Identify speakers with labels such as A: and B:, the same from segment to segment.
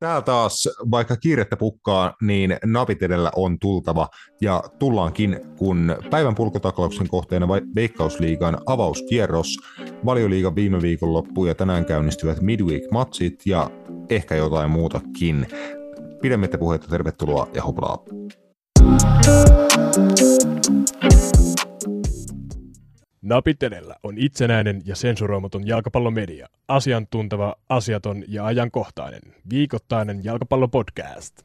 A: Täällä taas, vaikka kiirettä pukkaa, niin napit edellä on tultava ja tullaankin, kun päivän pulkotaklauksen kohteena Veikkausliigan avauskierros, valioliigan viime viikon loppu ja tänään käynnistyvät midweek-matsit ja ehkä jotain muutakin. Pidemmittä puheita, tervetuloa ja hoplaa.
B: Napitelellä on itsenäinen ja sensuroimaton jalkapallomedia, asiantunteva, asiaton ja ajankohtainen, viikoittainen jalkapallopodcast.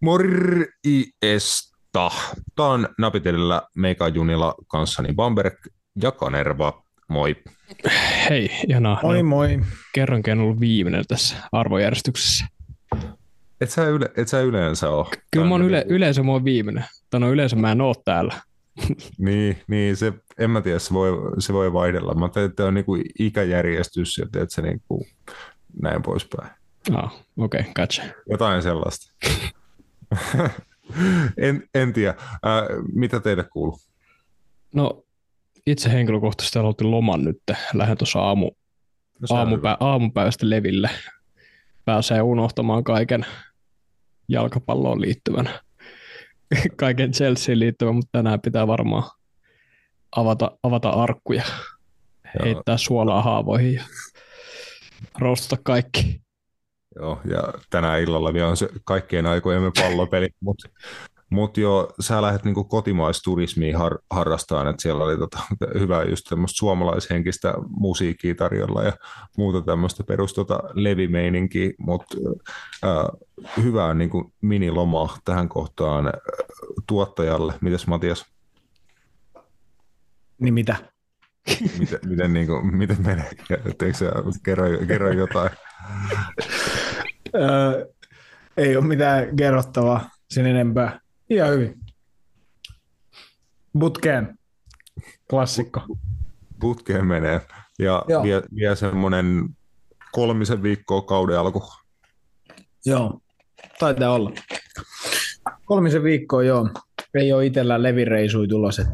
A: Morjesta! Tämä on Napitelellä Meika Junila kanssani Bamberg ja Kanerva. Moi.
C: Hei, ihanaa.
D: Moi moi.
C: Kerrankin on ollut viimeinen tässä arvojärjestyksessä.
A: Et sä, yle, et sä yleensä ole?
C: Kyllä mä oon yle, yleensä mä oon viimeinen. Tai no yleensä mä en oo täällä.
A: niin, niin se, en mä tiedä, se voi, se voi vaihdella. Mä tein, että on niin kuin ikäjärjestys ja teet se niin kuin näin poispäin.
C: Ah, okei, okay, gotcha.
A: Jotain sellaista. en, en tiedä. Äh, mitä teille kuuluu?
C: No itse henkilökohtaisesti aloitin loman nyt. Lähden tuossa aamu, no, aamupä, aamupäivästä leville. Pääsee unohtamaan kaiken jalkapalloon liittyvän kaiken Chelseain liittyvän, mutta tänään pitää varmaan avata, avata arkkuja, Joo. heittää suolaa haavoihin ja roostata kaikki.
A: Joo, ja tänään illalla vielä on se kaikkien aikojemme pallopeli, mutta mut joo, sä lähdet niinku kotimaisturismiin har, harrastamaan, että siellä oli tota, hyvä just tämmöistä suomalaishenkistä musiikkia tarjolla ja muuta tämmöistä perus tota, levimeininkiä, mutta äh, hyvää niinku miniloma tähän kohtaan äh, tuottajalle. Mites Matias?
D: Niin mitä?
A: miten, miten, niin kuin, miten menee? Etteikö sä kerro, kerro jotain?
D: ei ole mitään kerrottavaa sen enempää. Ihan hyvin. Butkeen. Klassikko.
A: Butkeen menee. Ja vie, vie semmoinen kolmisen viikkoa kauden alku.
D: Joo, taitaa olla. Kolmisen viikkoa, joo. Ei ole itsellä levireisui tulos, että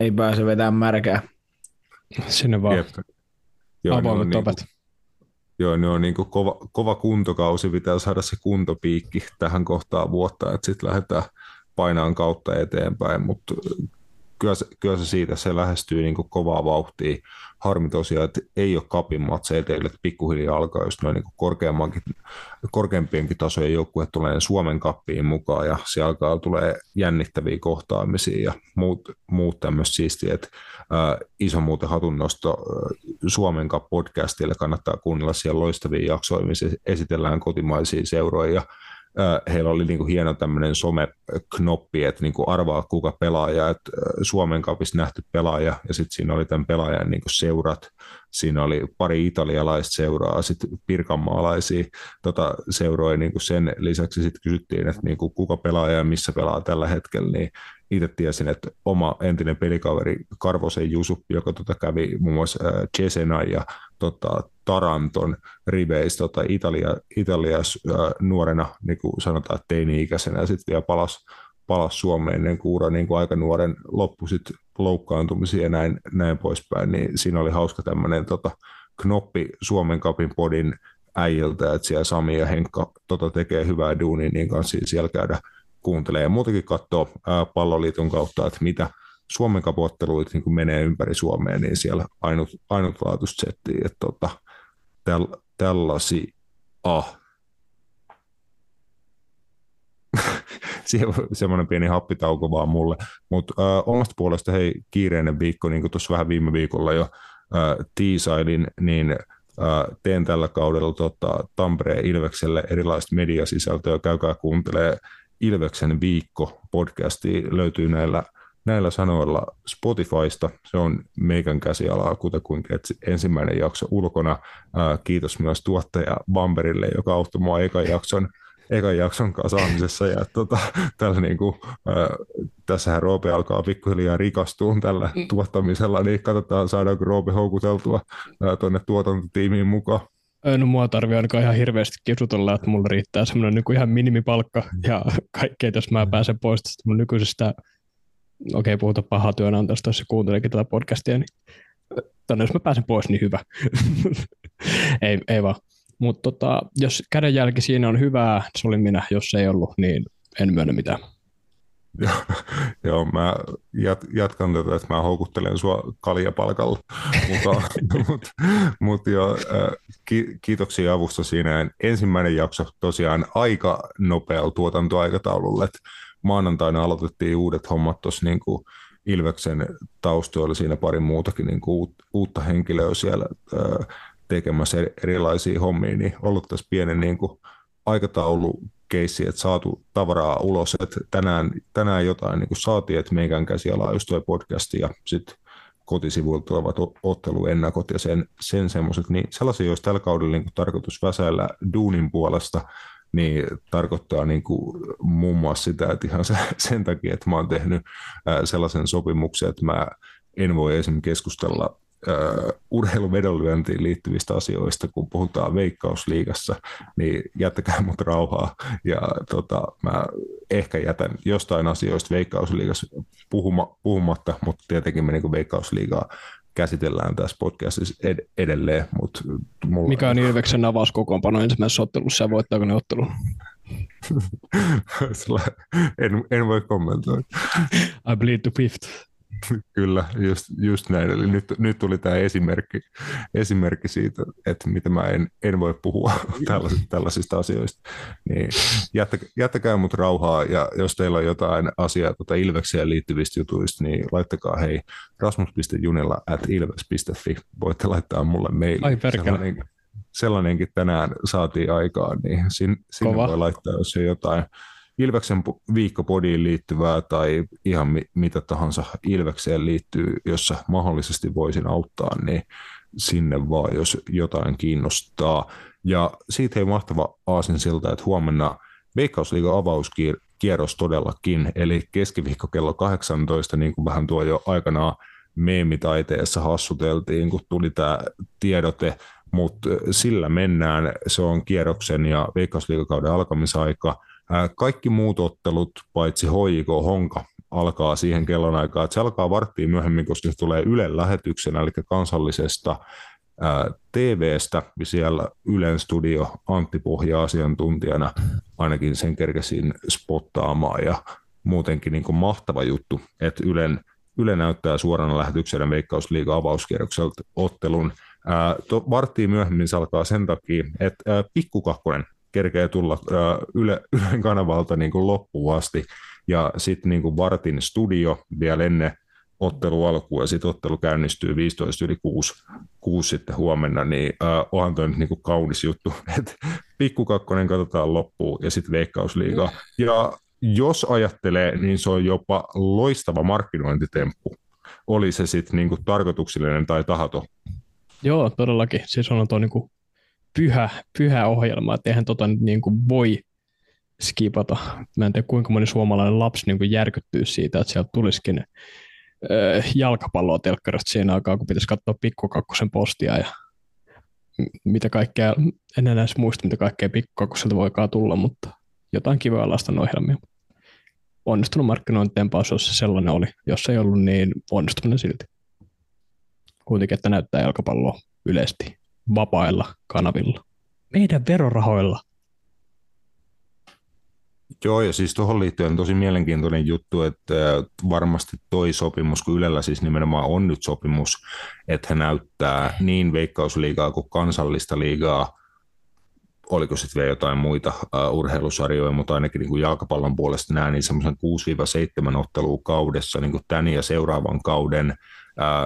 D: ei pääse vetämään märkää.
C: Sinne vaan. Jep. Joo, avoimet
A: Niin kuin, joo, ne on niin kuin kova, kova kuntokausi, pitää saada se kuntopiikki tähän kohtaan vuotta, että sitten lähdetään painaan kautta eteenpäin, mutta kyllä se, kyllä se siitä se lähestyy niin kuin kovaa vauhtia. Harmi tosiaan, että ei ole kapin matseja teille, että pikkuhiljaa alkaa just noin niin korkeampienkin tasojen joukkueet tulee Suomen kappiin mukaan ja se alkaa tulee jännittäviä kohtaamisia ja muut, muut tämmöistä siistiä, että ää, iso muuten hatunnosto Suomen Cup podcastille kannattaa kuunnella siellä loistavia jaksoja, missä esitellään kotimaisia seuroja ja heillä oli niin kuin hieno tämmöinen some-knoppi, että niin kuin arvaa kuka pelaaja, että Suomen kapissa nähty pelaaja, ja sitten siinä oli tämän pelaajan niin kuin seurat, siinä oli pari italialaista seuraa, sitten pirkanmaalaisia. Tota, seuroja, niin kuin sen lisäksi sitten kysyttiin, että niin kuin kuka pelaaja ja missä pelaa tällä hetkellä, niin itse tiesin, että oma entinen pelikaveri Karvosen Jusuppi, joka tota kävi muun muassa Cesena ja tota, Taranton riveissä tota, Italia, Italias nuorena, niin kuin sanotaan, teini-ikäisenä, ja sitten vielä palasi palas Suomeen ennen kuura niin kuin aika nuoren loppu sit loukkaantumisia ja näin, näin poispäin, niin siinä oli hauska tämmöinen tota, knoppi Suomen kapin podin äijiltä, että siellä Sami ja Henkka tota, tekee hyvää duunia, niin kanssa siellä käydä kuuntelee ja muutenkin katsoo palloliiton kautta, että mitä Suomen kapotteluita niin menee ympäri Suomea, niin siellä ainut, ainutlaatuista settiä, että tota, täl, tällaisia ah. semmoinen pieni happitauko vaan mulle. Mutta äh, omasta puolesta hei, kiireinen viikko, niin kuin tuossa vähän viime viikolla jo äh, tiisailin, niin äh, teen tällä kaudella tota, Tampereen Ilvekselle erilaista mediasisältöä, käykää kuuntelee Ilveksen viikko podcasti löytyy näillä, näillä sanoilla Spotifysta. Se on meikän käsialaa kutakuinkin, ensimmäinen jakso ulkona. Ää, kiitos myös tuottaja Bamberille, joka auttoi mua ekan jakson ekan jakson kasaamisessa ja tota, tällä niin kuin, ää, tässähän Roope alkaa pikkuhiljaa rikastua tällä mm. tuottamisella, niin katsotaan saadaanko Roope houkuteltua tuonne tuotantotiimiin mukaan.
C: No mua tarvii ainakaan ihan hirveästi kisutella, että mulla riittää semmoinen niin ihan minimipalkka ja kaikkea, jos mä pääsen pois tästä mun nykyisestä, okei okay, puhuta pahaa työnantajasta, jos se kuunteleekin tätä podcastia, niin tänne jos mä pääsen pois, niin hyvä. ei, ei vaan. Mutta tota, jos kädenjälki siinä on hyvää, se oli minä. Jos ei ollut, niin en myönnä mitään.
A: Joo, joo mä jat, jatkan tätä, että mä houkuttelen sua kaljapalkalla. Mutta mut joo, ki, kiitoksia avusta siinä. Ensimmäinen jakso tosiaan aika nopealla tuotantoaikataululla, että maanantaina aloitettiin uudet hommat tuossa niin kuin Ilveksen taustoilla siinä pari muutakin niin kuin uutta henkilöä siellä tekemässä erilaisia hommia, niin ollut tässä pienen niin kuin aikataulu keissi, että saatu tavaraa ulos, että tänään, tänään jotain niin kuin saatiin, että meikän käsiala just tuo podcasti ja sitten kotisivuilta tulevat otteluennakot ja sen, sen semmoiset, niin sellaisia, joista tällä kaudella niin kuin tarkoitus väsäillä duunin puolesta, niin tarkoittaa niin kuin muun muassa sitä, että ihan sen takia, että mä oon tehnyt sellaisen sopimuksen, että mä en voi esimerkiksi keskustella uh, urheiluvedonlyöntiin liittyvistä asioista, kun puhutaan veikkausliigassa, niin jättäkää mut rauhaa. Ja tota, mä ehkä jätän jostain asioista veikkausliigassa puhuma, puhumatta, mutta tietenkin me niin veikkausliigaa käsitellään tässä podcastissa ed- edelleen. Mut
C: mulla... Mikä on Ilveksen avauskokoonpano ensimmäisessä ottelussa ja voittaako ne ottelun?
A: en, en voi kommentoida.
C: I bleed to fifth.
A: Kyllä, just, just näin. Eli nyt, nyt tuli tämä esimerkki, esimerkki siitä, että mitä mä en, en voi puhua tällaisista, tällaisista asioista. Niin jättäkää, jättäkää mut rauhaa, ja jos teillä on jotain asiaa tuota Ilvekseen liittyvistä jutuista, niin laittakaa hei rasmus.junilla at ilves.fi. Voitte laittaa mulle mail.
C: Ai Sellainen,
A: sellainenkin tänään saatiin aikaan, niin sinne, sinne voi laittaa, jos on jotain Ilveksen viikkopodiin liittyvää tai ihan mi- mitä tahansa Ilvekseen liittyy, jossa mahdollisesti voisin auttaa, niin sinne vaan, jos jotain kiinnostaa. Ja siitä ei mahtava aasin siltä, että huomenna Veikkausliigan avauskierros todellakin, eli keskiviikko kello 18, niin kuin vähän tuo jo aikanaan meemitaiteessa hassuteltiin, kun tuli tämä tiedote, mutta sillä mennään. Se on kierroksen ja Veikkausliigakauden alkamisaika – kaikki muut ottelut, paitsi HJK Honka, alkaa siihen kellonaikaan, että se alkaa varttiin myöhemmin, koska se tulee Ylen lähetyksenä, eli kansallisesta TVstä, siellä Ylen studio Antti Pohja asiantuntijana ainakin sen kerkesin spottaamaan ja muutenkin niin kuin mahtava juttu, että Ylen, Yle näyttää suorana lähetyksenä Veikkausliiga avauskierrokselta ottelun. varttiin myöhemmin se alkaa sen takia, että Pikkukakkonen kerkee tulla Yle, Ylen kanavalta niin kuin loppuun asti. Ja sitten niin Vartin studio vielä ennen ottelu alkuun ja sitten ottelu käynnistyy 15 yli 6, 6 sitten huomenna, niin äh, onhan toi nyt niin kuin kaunis juttu, että pikkukakkonen katsotaan loppuun ja sitten veikkausliiga. Ja jos ajattelee, niin se on jopa loistava markkinointitemppu. Oli se sitten niin tarkoituksellinen tai tahaton.
C: Joo, todellakin. Siis on tuo niin pyhä, pyhä ohjelma, että eihän tota nyt niin kuin voi skipata. Mä en tiedä, kuinka moni suomalainen lapsi niin kuin järkyttyy siitä, että sieltä tulisikin äh, jalkapalloa telkkarista siinä aikaa, kun pitäisi katsoa pikkukakkosen postia ja mitä kaikkea, en enää edes muista, mitä kaikkea pikkukakkoselta voikaan tulla, mutta jotain kivaa lastan ohjelmia. Onnistunut markkinointitempaus, jos se sellainen oli. Jos ei ollut, niin onnistuminen silti. Kuitenkin, että näyttää jalkapalloa yleisesti vapailla kanavilla. Meidän verorahoilla.
A: Joo, ja siis tuohon liittyen tosi mielenkiintoinen juttu, että varmasti toi sopimus, kun Ylellä siis nimenomaan on nyt sopimus, että he näyttää niin veikkausliigaa kuin kansallista liigaa, oliko sitten vielä jotain muita uh, urheilusarjoja, mutta ainakin niin kuin jalkapallon puolesta näen niin semmoisen 6-7 ottelua kaudessa niin kuin tämän ja seuraavan kauden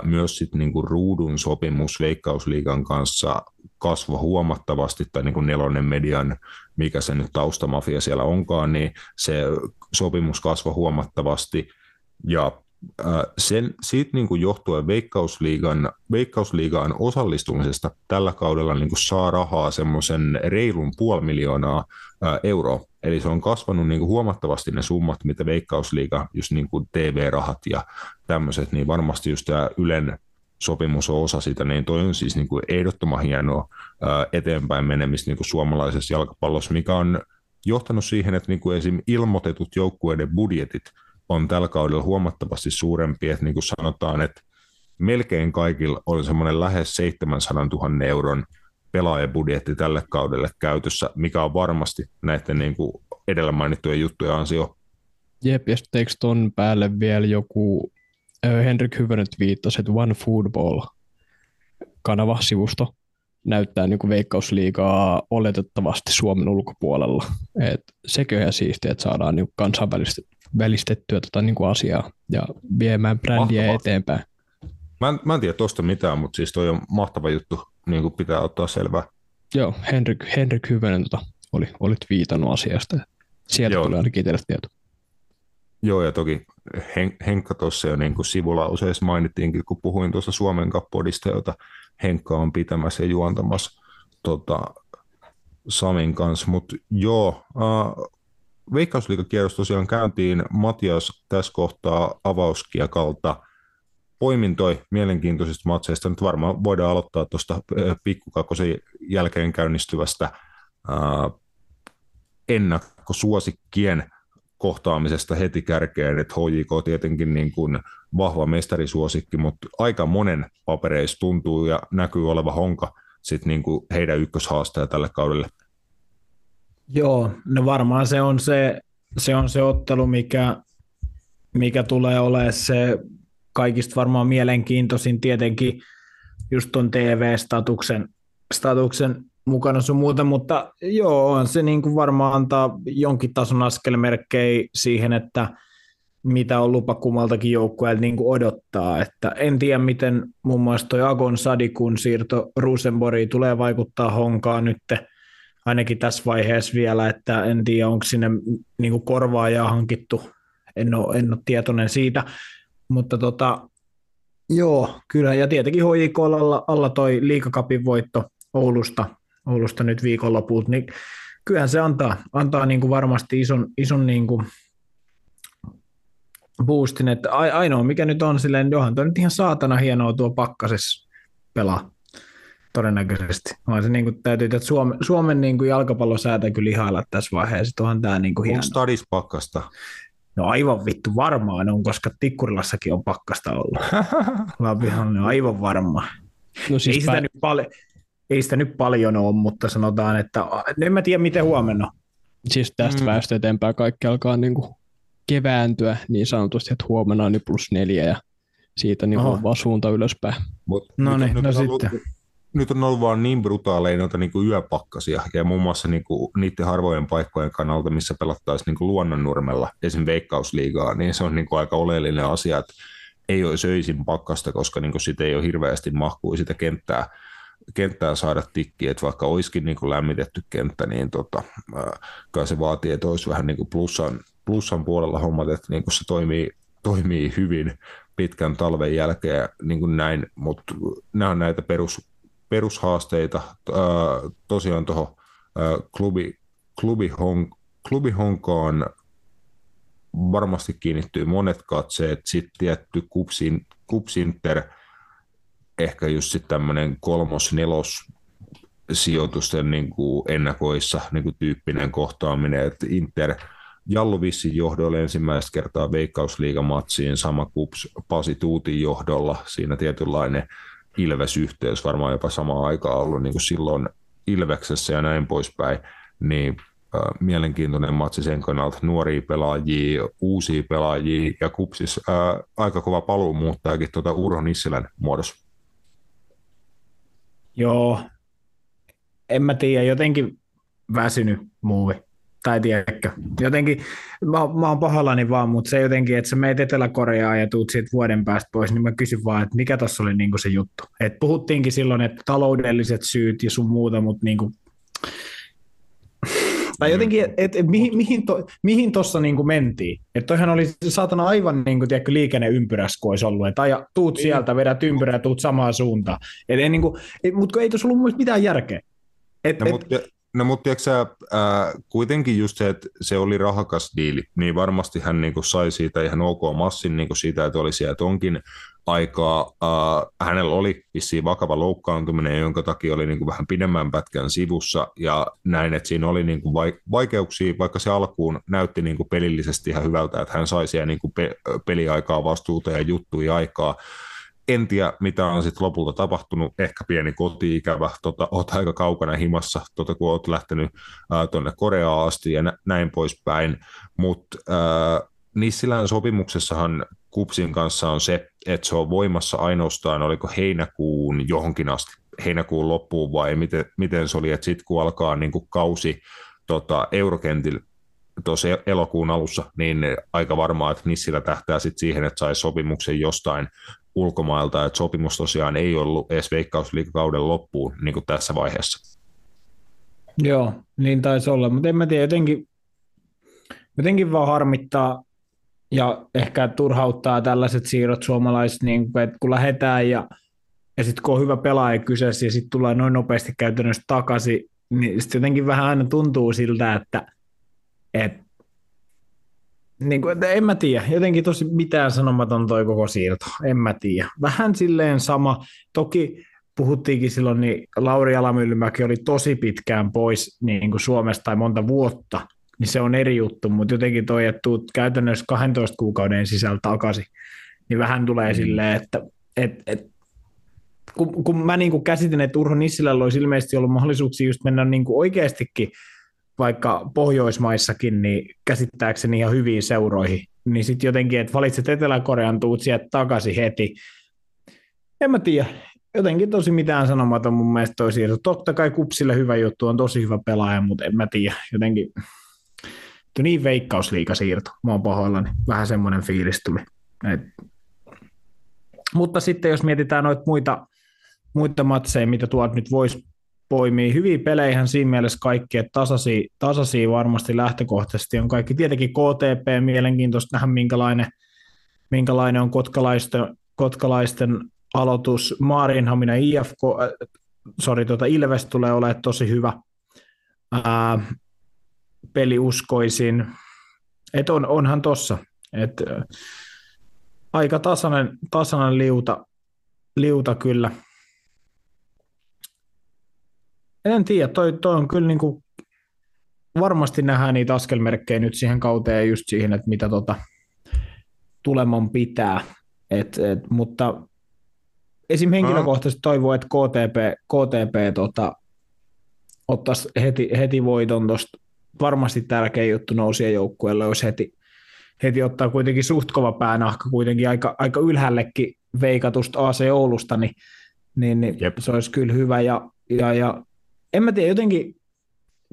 A: myös sit niinku ruudun sopimus Veikkausliigan kanssa kasvoi huomattavasti, tai niinku nelonen median, mikä se nyt taustamafia siellä onkaan, niin se sopimus kasvoi huomattavasti, ja sen, siitä niin kuin johtuen Veikkausliigan, Veikkausliigaan osallistumisesta tällä kaudella niin kuin saa rahaa semmoisen reilun puoli miljoonaa euroa. Eli se on kasvanut niin kuin huomattavasti ne summat, mitä Veikkausliiga, just niin kuin TV-rahat ja tämmöiset, niin varmasti just tämä Ylen sopimus on osa sitä, niin toi on siis niin kuin ehdottoman hienoa eteenpäin menemistä niin kuin suomalaisessa jalkapallossa, mikä on johtanut siihen, että niin kuin esim. ilmoitetut joukkueiden budjetit on tällä kaudella huomattavasti suurempi, että niin kuin sanotaan, että melkein kaikilla on semmoinen lähes 700 000 euron pelaajabudjetti tälle kaudelle käytössä, mikä on varmasti näiden niin kuin edellä mainittujen juttujen ansio.
C: Jep, ja sitten ton päälle vielä joku, Henrik Hyvönen viittasi, että One Football kanava-sivusto näyttää niin kuin veikkausliigaa oletettavasti Suomen ulkopuolella. Et ihan siistiä, että saadaan niin kansainvälistettyä tota niin kuin asiaa ja viemään brändiä Mahtavaa. eteenpäin.
A: Mä en, mä en tiedä tuosta mitään, mutta siis toi on mahtava juttu, niin kuin pitää ottaa selvää.
C: Joo, Henrik, Henrik Hyvönen tota, oli, olit viitannut asiasta. Sieltä Joo. tulee ainakin itselle tieto.
A: Joo, ja toki Hen- Henkka tuossa jo niin kuin sivulla usein mainittiinkin, kun puhuin tuosta Suomen kappodista, jota Henkka on pitämässä ja juontamassa tota, Samin kanssa. Mutta joo, äh, Veikkausliikakierros tosiaan käyntiin Matias tässä kohtaa avauskiekalta – poimintoi mielenkiintoisista matseista. Nyt varmaan voidaan aloittaa tuosta pikkukakkosen jälkeen käynnistyvästä ennakkosuosikkien kohtaamisesta heti kärkeen, että HJK tietenkin niin kuin vahva mestarisuosikki, mutta aika monen papereissa tuntuu ja näkyy oleva honka sit niin kuin heidän ykköshaastaja tälle kaudelle.
D: Joo, no varmaan se on se, se, on se ottelu, mikä, mikä tulee olemaan se kaikista varmaan mielenkiintoisin tietenkin just tuon TV-statuksen statuksen mukana sun muuta, mutta joo, on se niin kuin varmaan antaa jonkin tason askelmerkkejä siihen, että mitä on lupa kummaltakin joukkueelta niin odottaa. Että en tiedä, miten muun muassa toi Agon Sadikun siirto Rosenborgiin tulee vaikuttaa honkaan nyt, ainakin tässä vaiheessa vielä, että en tiedä, onko sinne niin kuin korvaajaa hankittu, en ole, en ole tietoinen siitä, mutta tota, joo, kyllä, ja tietenkin HJK alla, alla toi liikakapin voitto Oulusta, Oulusta nyt viikonlopulta, niin kyllähän se antaa, antaa niin kuin varmasti ison, ison niin kuin boostin, että ainoa mikä nyt on silleen, johan toi nyt ihan saatana hienoa tuo pakkasessa pelaa todennäköisesti. On se niin kuin, täytyy, että Suomen, Suomen niin kuin jalkapallosäätä kyllä ihailla tässä vaiheessa. Onhan tämä niin kuin hieno. Onko
A: stadis pakkasta?
D: No aivan vittu varmaan on, koska Tikkurilassakin on pakkasta ollut. Lapihan on aivan varma. No siis ei, sitä pä... nyt pal- ei sitä nyt paljon ole, mutta sanotaan, että en mä tiedä miten huomenna.
C: Siis tästä mm. päästä eteenpäin kaikki alkaa niin kuin kevääntyä niin sanotusti, että huomenna on plus neljä ja siitä niin vaan suunta ylöspäin.
D: Mut no niin, no sitten
A: nyt on ollut vaan niin brutaaleja noita niin kuin yöpakkasia, ja muun muassa niin kuin niiden harvojen paikkojen kannalta, missä pelattaisiin niin kuin luonnonnurmella, esim. veikkausliigaa, niin se on niin kuin aika oleellinen asia, että ei olisi öisin pakkasta, koska niin kuin sitä ei ole hirveästi mahkuu sitä kenttää, kenttää saada tikkiä, että vaikka olisikin niin kuin lämmitetty kenttä, niin tota, kyllä se vaatii, että olisi vähän niin kuin plussan, plussan puolella hommat, että niin kuin se toimii, toimii hyvin pitkän talven jälkeen niin kuin näin, mutta nämä on näitä perus, perushaasteita tosiaan tuohon klubi, klubi, hon, klubi Honkaan varmasti kiinnittyy monet katseet, sitten tietty Kupsin, Kupsinter, ehkä just sitten tämmöinen kolmos, nelos sijoitusten niin kuin ennakoissa niin kuin tyyppinen kohtaaminen, että Inter Jallu Vissin johdolla ensimmäistä kertaa veikkausliigamatsiin, sama Kups Pasi Tuutin johdolla, siinä tietynlainen Ilves-yhteys varmaan jopa samaan aikaan ollut niin kuin silloin Ilveksessä ja näin poispäin, niin mielenkiintoinen matsi sen kannalta, nuoria pelaajia, uusia pelaajia ja kupsis. Äh, aika kova paluu muuttaakin tuota Urho Nissilän muodossa.
D: Joo, en mä tiedä, jotenkin väsynyt muuvi tai tiedätkö, jotenkin, mä, mä oon pahallani vaan, mutta se jotenkin, että sä meet Etelä-Koreaan ja tuut siitä vuoden päästä pois, niin mä kysyn vaan, että mikä tuossa oli niinku se juttu. Et puhuttiinkin silloin, että taloudelliset syyt ja sun muuta, mutta niinku, tai jotenkin, että et, et, mihin, mihin, to, mihin tuossa niinku mentiin. Että toihan oli saatana aivan niinku, tiedätkö, liikenneympyrässä, kun olisi ollut. Että aja, tuut niin. sieltä, vedät ympyrää, tuut samaan suuntaan. Et, ei, niinku, et, mutta ei tuossa ollut mitään järkeä.
A: Et, no, et, mutta No mutta tiedätkö sä, ää, kuitenkin just se, että se oli rahakas diili, niin varmasti hän niinku sai siitä ihan ok massin niinku siitä, että oli sieltä onkin aikaa. Ää, hänellä oli vissiin vakava loukkaantuminen, jonka takia oli niinku vähän pidemmän pätkän sivussa ja näin, että siinä oli niinku vaikeuksia, vaikka se alkuun näytti niinku pelillisesti ihan hyvältä, että hän sai siellä niinku pe- peliaikaa, vastuuta ja juttuja aikaa, en tiedä, mitä on sitten lopulta tapahtunut. Ehkä pieni koti-ikävä. Tota, oot aika kaukana himassa, tota, kun oot lähtenyt tuonne Koreaan asti ja nä- näin poispäin. Mutta Nissilän sopimuksessahan Kupsin kanssa on se, että se on voimassa ainoastaan, oliko heinäkuun johonkin asti, heinäkuun loppuun vai miten, miten se oli, että sitten kun alkaa niin kuin kausi tota, eurokentillä tuossa elokuun alussa, niin aika varmaa, että Nissilä tähtää sitten siihen, että saisi sopimuksen jostain ulkomailta, että sopimus tosiaan ei ollut edes veikkausliikakauden loppuun niin kuin tässä vaiheessa.
D: Joo, niin taisi olla, mutta en mä tiedä, jotenkin, jotenkin vaan harmittaa ja ehkä turhauttaa tällaiset siirrot suomalaiset, niin kuin, että kun lähdetään ja, ja sitten kun on hyvä pelaaja kyseessä ja sitten tulee noin nopeasti käytännössä takaisin, niin sitten jotenkin vähän aina tuntuu siltä, että, että niin kuin, että en mä tiedä, jotenkin tosi mitään sanomaton toi koko siirto, en mä tiedä. Vähän silleen sama, toki puhuttiinkin silloin, niin Lauri Alamyllymäki oli tosi pitkään pois niin kuin Suomesta tai monta vuotta, niin se on eri juttu, mutta jotenkin toi, että tuut käytännössä 12 kuukauden sisällä takaisin, niin vähän tulee mm. silleen, että et, et, kun, kun mä niin kuin käsitin, että Urho Nissilällä olisi ilmeisesti ollut mahdollisuuksia just mennä niin kuin oikeastikin vaikka Pohjoismaissakin, niin käsittääkseni ihan hyviin seuroihin, niin sitten jotenkin, että valitset Etelä-Korean, tuut sieltä takaisin heti. En mä tiedä, jotenkin tosi mitään sanomaton mun mielestä toi siirto. Totta kai Kupsille hyvä juttu, on tosi hyvä pelaaja, mutta en mä tiedä, jotenkin niin veikkausliika siirto. Mä oon pahoillani, vähän semmoinen fiilis tuli. Et. Mutta sitten jos mietitään noita muita, muita matseja, mitä tuolta nyt voisi poimii. Hyviä pelejä siinä mielessä kaikki, että tasaisia, tasaisia varmasti lähtökohtaisesti on kaikki. Tietenkin KTP, mielenkiintoista nähdä minkälainen, minkälainen on kotkalaisten, kotkalaisten aloitus. Maarinhamina IFK, äh, sorry, tuota Ilves tulee olemaan tosi hyvä. Ää, peli uskoisin. Et on, onhan tossa. Äh, aika tasainen, tasainen liuta, liuta kyllä en tiedä, toi, toi on kyllä niin kuin, varmasti nähdään niitä askelmerkkejä nyt siihen kauteen just siihen, että mitä tota, tuleman pitää. Et, et, mutta esim. henkilökohtaisesti toivoo, että KTP, KTP tota, ottaisi heti, heti voiton tuosta. Varmasti tärkeä juttu nousia joukkueelle, jos heti, heti ottaa kuitenkin suht kova päänahka kuitenkin aika, aika ylhäällekin veikatusta AC Oulusta, niin, niin, niin se olisi kyllä hyvä. Ja, ja, ja en mä tiedä, jotenkin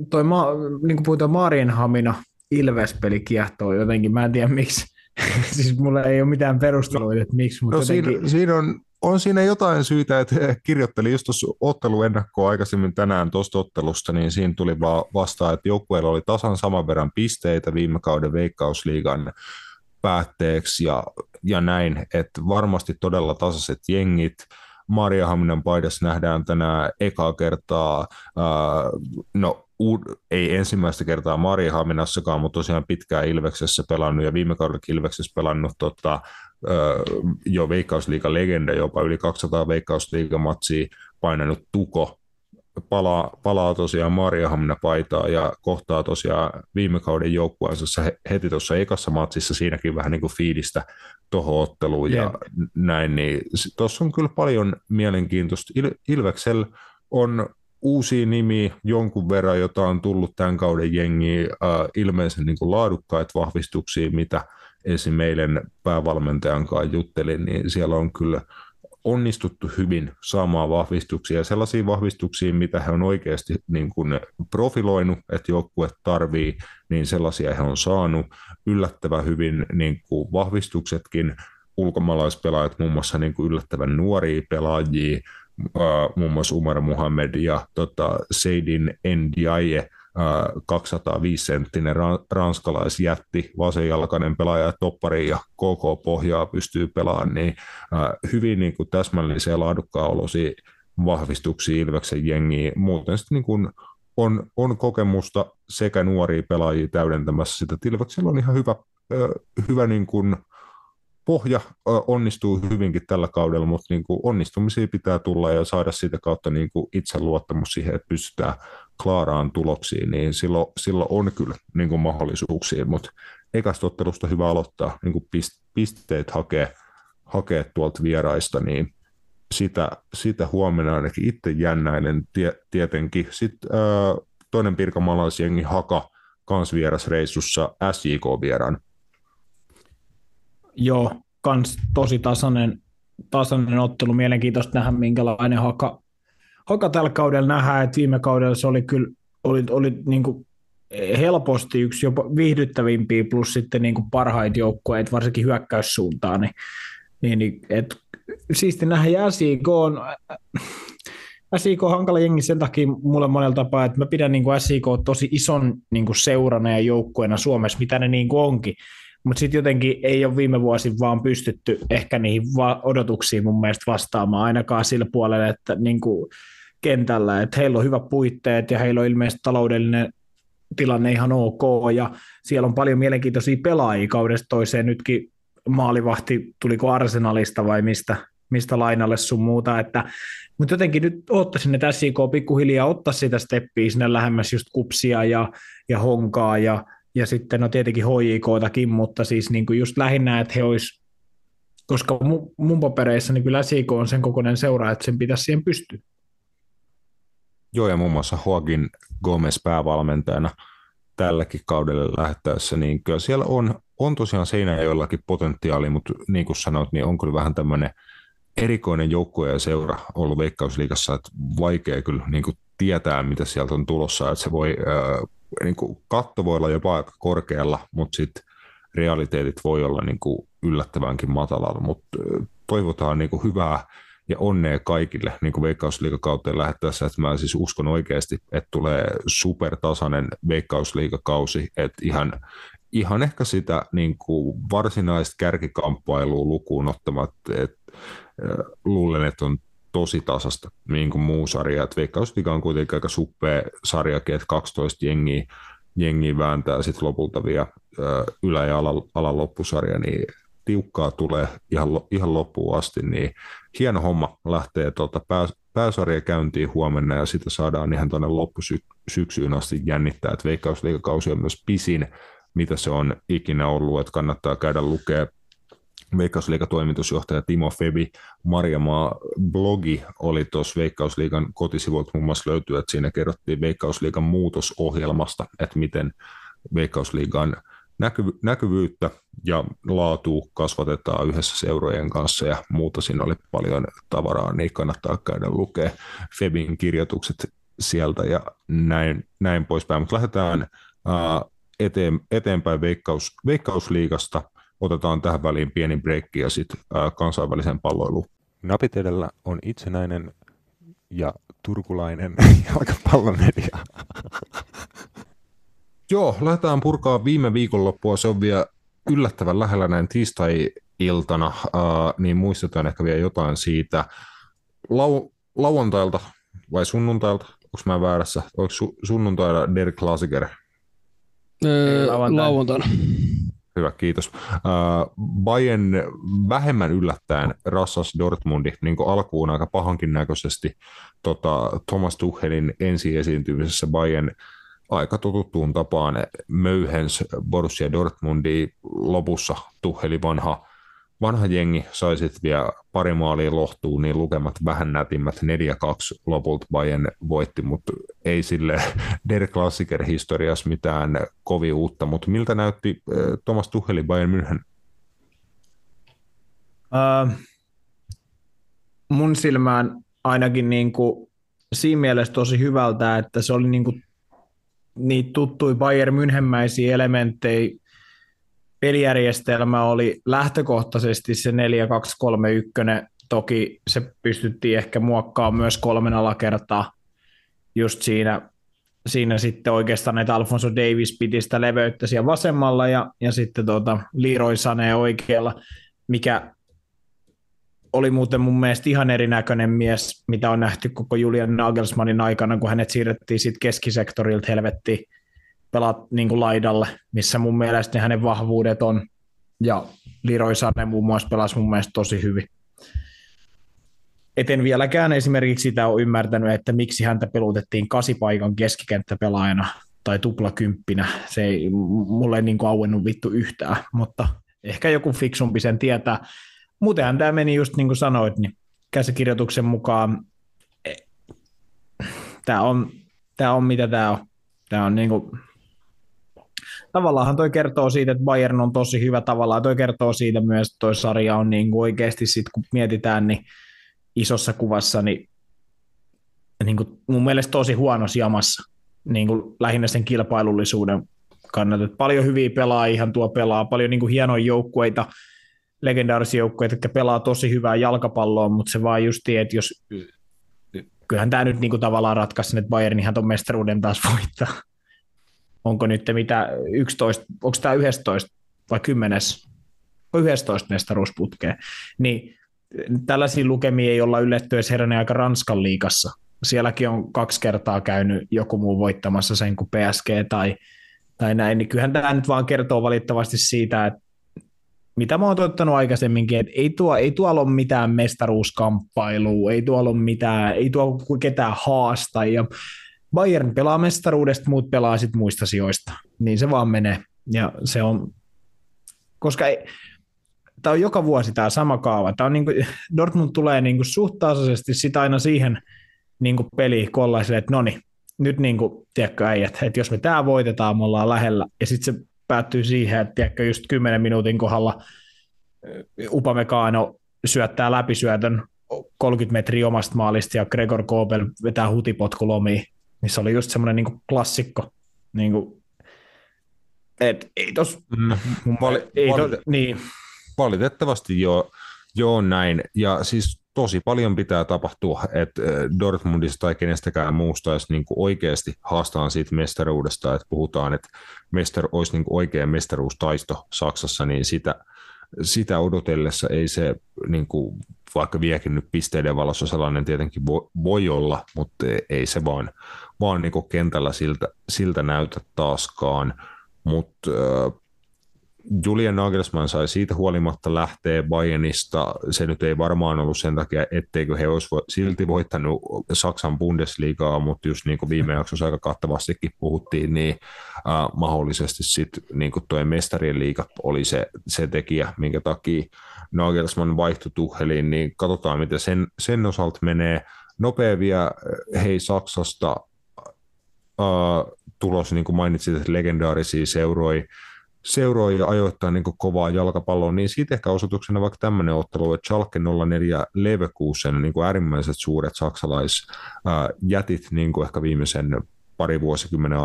D: toi, ma, niin kuin puhutaan Marienhamina Ilves-peli kiehtoo jotenkin, mä en tiedä miksi. siis mulla ei ole mitään perusteluita, että miksi, mutta
A: no,
D: jotenkin...
A: siinä, siinä on, on siinä jotain syytä, että kirjoittelin just tuossa otteluennakkoa aikaisemmin tänään tuosta ottelusta, niin siinä tuli vaan vastaan, että joukkueella oli tasan saman verran pisteitä viime kauden veikkausliigan päätteeksi ja, ja näin, että varmasti todella tasaiset jengit, Haminan paidassa nähdään tänään ekaa kertaa, no ei ensimmäistä kertaa Haminassakaan, mutta tosiaan pitkään Ilveksessä pelannut ja viime kaudella Ilveksessä pelannut tota, jo Veikkausliigan legenda, jopa yli 200 Veikkausliigamatsia painanut Tuko, palaa, palaa tosiaan Hamina paitaa ja kohtaa tosiaan viime kauden joukkueensa heti tuossa ekassa matsissa siinäkin vähän niin kuin fiilistä tuohon otteluun yeah. ja näin, niin tuossa on kyllä paljon mielenkiintoista. Il- Ilveksellä on uusia nimi jonkun verran, jota on tullut tämän kauden jengi äh, ilmeisen niin kuin laadukkaita vahvistuksia, mitä esim. meidän päävalmentajan kanssa juttelin, niin siellä on kyllä onnistuttu hyvin saamaan vahvistuksia, sellaisia vahvistuksia, mitä he on oikeasti niin kuin profiloinut, että joukkue tarvii, niin sellaisia he on saanut. Yllättävän hyvin niin kuin vahvistuksetkin, ulkomaalaispelaajat, muun muassa niin kuin yllättävän nuoria pelaajia, muun muassa Umar Muhammed ja tota, Seidin Ndiaye, 205-senttinen ranskalaisjätti, vasenjalkainen pelaaja toppari ja KK Pohjaa pystyy pelaamaan, niin hyvin niin kuin täsmällisiä laadukkaan olosia vahvistuksia Ilveksen jengiin. Muuten sitten niin kuin on, on kokemusta sekä nuoria pelaajia täydentämässä sitä. Ilveksellä on ihan hyvä, hyvä niin kuin pohja onnistuu hyvinkin tällä kaudella, mutta niin kuin onnistumisia pitää tulla ja saada siitä kautta niin kuin itseluottamus siihen, että pystytään klaaraan tuloksiin, niin silloin, silloin on kyllä niin kuin mahdollisuuksia, mutta ekasta ottelusta hyvä aloittaa niin kuin pisteet hakee, hakea tuolta vieraista, niin sitä, sitä huomenna ainakin itse jännäinen tie, tietenkin. Sitten ää, toinen pirkamalaisjengi Haka kans vierasreissussa SJK-vieraan.
D: Joo, kans tosi tasainen, tasainen ottelu. Mielenkiintoista nähdä, minkälainen Haka, Haka tällä kaudella nähdään, että viime kaudella se oli kyllä oli, oli niin kuin helposti yksi jopa viihdyttävimpiä plus sitten niin kuin parhaita joukkueita, varsinkin hyökkäyssuuntaan, niin, niin, niin et, siisti nähdä. SIK on, SIK on hankala jengi sen takia mulle monella tapaa, että mä pidän niin kuin SIK tosi ison niin kuin seurana ja joukkueena Suomessa, mitä ne niin kuin onkin, mutta sitten jotenkin ei ole viime vuosi vaan pystytty ehkä niihin va- odotuksiin mun mielestä vastaamaan ainakaan sillä puolella, että niin kuin kentällä, että heillä on hyvät puitteet ja heillä on ilmeisesti taloudellinen tilanne ihan ok, ja siellä on paljon mielenkiintoisia pelaajia kaudesta toiseen. Nytkin maalivahti, tuliko Arsenalista vai mistä, mistä lainalle sun muuta, että, mutta jotenkin nyt ottaisin, että SIK pikkuhiljaa ottaa sitä steppiä sinne lähemmäs just kupsia ja, ja honkaa ja, ja sitten no tietenkin HJKtakin, mutta siis niin kuin just lähinnä, että he olisi, koska mun, mun papereissa niin kyllä SIK on sen kokoinen seura, että sen pitäisi siihen pystyä.
A: Joo, ja muun muassa Joaquin Gomez päävalmentajana tälläkin kaudella lähettäessä, niin kyllä siellä on, on tosiaan jollakin potentiaali, mutta niin kuin sanoit, niin on kyllä vähän tämmöinen erikoinen joukkue ja seura ollut Veikkausliigassa, että vaikea kyllä niin kuin tietää, mitä sieltä on tulossa, että se voi, äh, niin kuin katto voi olla jopa aika korkealla, mutta sitten realiteetit voi olla niin kuin yllättävänkin matalalla, mutta toivotaan niin kuin hyvää ja onnea kaikille niin kuin veikkausliikakauteen lähettäessä, että mä siis uskon oikeasti, että tulee supertasainen veikkausliikakausi, että ihan, ihan ehkä sitä niin kuin varsinaista kärkikamppailua lukuun ottamatta, että luulen, että on tosi tasasta niin kuin muu sarja, että Veikkausliiga on kuitenkin aika suppea sarjakin, että 12 jengiä, jengiä vääntää sitten lopulta vielä ylä- ja alan loppusarja, niin tiukkaa tulee ihan, ihan loppuun asti, niin hieno homma lähtee tuota pää, pääsarja käyntiin huomenna ja sitä saadaan ihan tuonne loppusyksyyn asti jännittää, että veikkausliikakausi on myös pisin, mitä se on ikinä ollut, että kannattaa käydä lukea Veikkausliikatoimitusjohtaja Timo Febi. Marjamaa blogi oli tuossa Veikkausliikan kotisivuilta muun muassa löytyy, että siinä kerrottiin Veikkausliikan muutosohjelmasta, että miten Veikkausliigan näkyvy- näkyvyyttä ja laatu kasvatetaan yhdessä seurojen kanssa ja muuta. Siinä oli paljon tavaraa, niin kannattaa käydä lukea Febin kirjoitukset sieltä ja näin, näin poispäin. Mutta lähdetään ää, eteen, eteenpäin veikkaus, Veikkausliigasta. Otetaan tähän väliin pieni breikki ja sitten kansainvälisen palloiluun.
E: Napit edellä on itsenäinen ja turkulainen jalkapallomedia.
A: Joo, lähdetään purkaa viime viikonloppua. Se on vielä yllättävän lähellä näin tiistai-iltana, uh, niin muistetaan ehkä vielä jotain siitä. Lau- lauantailta vai sunnuntailta? Onko mä väärässä? Onko su- sunnuntaina Derek Klasiker?
C: Öö, lauantaina.
A: Hyvä, kiitos. Uh, Bayern vähemmän yllättäen rassas Dortmundi niin alkuun aika pahankin näköisesti tota, Thomas Tuchelin ensi esiintymisessä Bayern aika totuttuun tapaan möyhens Borussia Dortmundi lopussa tuheli vanha, vanha jengi sai sitten vielä pari maalia lohtuun, niin lukemat vähän nätimmät 4-2 lopulta Bayern voitti, mutta ei sille Der Klassiker historiassa mitään kovin uutta, mutta miltä näytti äh, Thomas Tuheli Bayern München?
D: Uh, mun silmään ainakin niin kuin siinä mielessä tosi hyvältä, että se oli niin kuin niitä tuttui Bayern Münchenmäisiä elementtejä. Pelijärjestelmä oli lähtökohtaisesti se 4-2-3-1, toki se pystyttiin ehkä muokkaamaan myös kolmen alakertaa just siinä, siinä sitten oikeastaan, että Alfonso Davis piti sitä leveyttä siellä vasemmalla ja, ja sitten tuota Leroy Sané oikealla, mikä oli muuten mun mielestä ihan erinäköinen mies, mitä on nähty koko Julian Nagelsmannin aikana, kun hänet siirrettiin sitten keskisektorilta helvettiin pelaat niin kuin laidalle, missä mun mielestä ne hänen vahvuudet on. Ja Leroy Sané muun muassa pelasi mun mielestä tosi hyvin. Et en vieläkään esimerkiksi sitä ole ymmärtänyt, että miksi häntä pelutettiin kasipaikan keskikenttäpelaajana tai tuplakymppinä. Se ei mulle niin kuin auennut vittu yhtään, mutta ehkä joku fiksumpi sen tietää. Muutenhan tämä meni just niin kuin sanoit, niin käsikirjoituksen mukaan e, tämä on, tämä on mitä tämä on. Tämä on niin kuin, tavallaan toi kertoo siitä, että Bayern on tosi hyvä tavallaan. Toi kertoo siitä myös, että toi sarja on niin kuin oikeasti sit, kun mietitään, niin isossa kuvassa, niin, niin kuin mun mielestä tosi huono jamassa, niin kuin lähinnä sen kilpailullisuuden kannalta. Paljon hyviä pelaajia tuo pelaa, paljon niin kuin hienoja joukkueita, legendaarisia joukkueita, jotka pelaa tosi hyvää jalkapalloa, mutta se vaan just että jos kyllähän tämä nyt niin kuin tavallaan ratkaisi että Bayern ihan tuon mestaruuden taas voittaa. Onko nyt mitä 11, onko tämä 11 vai 10, 11 mestaruusputkeen, niin tällaisia lukemia ei olla ylletty edes herranen aika Ranskan liikassa. Sielläkin on kaksi kertaa käynyt joku muu voittamassa sen kuin PSG tai, tai näin, niin kyllähän tämä nyt vaan kertoo valittavasti siitä, että mitä mä oon toittanut aikaisemminkin, että ei, tuo, ei tuolla ole mitään mestaruuskamppailua, ei tuolla ole mitään, ei tuolla ketään haasta, ja Bayern pelaa mestaruudesta, muut pelaa sitten muista sijoista, niin se vaan menee, ja se on, koska ei, tämä on joka vuosi tämä sama kaava. Tämä on niin kuin, Dortmund tulee niin kuin suht sitä aina siihen niin kuin peliin kollaiselle, että no niin, nyt niin kuin, tiedätkö äijät, että jos me tämä voitetaan, me ollaan lähellä, ja sitten se päättyy siihen, että tiedätkö, just 10 minuutin kohdalla Upamecano syöttää läpisyötön 30 metriä omasta maalista ja Gregor Kobel vetää hutipotkulomiin, niin se oli just semmoinen niin klassikko. Niin kuin, et, ei tos, mm, vali, ei vali, tos, niin.
A: Valitettavasti joo, joo näin. Ja siis tosi paljon pitää tapahtua, että Dortmundista tai kenestäkään muusta olisi niin oikeasti haastaan siitä mestaruudesta, että puhutaan, että mester, olisi niin oikea mestaruustaisto Saksassa, niin sitä, sitä odotellessa ei se, niin kuin, vaikka viekin nyt pisteiden valossa sellainen tietenkin voi, voi olla, mutta ei se vaan, vaan niin kentällä siltä, siltä näytä taaskaan. Mutta Julian Nagelsmann sai siitä huolimatta lähteä Bayernista. Se nyt ei varmaan ollut sen takia, etteikö he olisi silti voittanut Saksan Bundesligaa, mutta just niin kuin viime jaksossa aika kattavastikin puhuttiin, niin äh, mahdollisesti sitten niin tuo mestarien liiga oli se, se tekijä, minkä takia Nagelsmann vaihtui Tuheliin, niin katsotaan, miten sen, sen osalta menee. Nopea vielä, hei Saksasta äh, tulos, niin kuin mainitsit, että legendaarisia seuroja, seuroi ja ajoittaa niin kovaa jalkapalloa, niin siitä ehkä osoituksena vaikka tämmöinen ottelu, että Schalke 04 Leverkusen niin äärimmäiset suuret saksalaisjätit niin ehkä viimeisen pari vuosikymmenen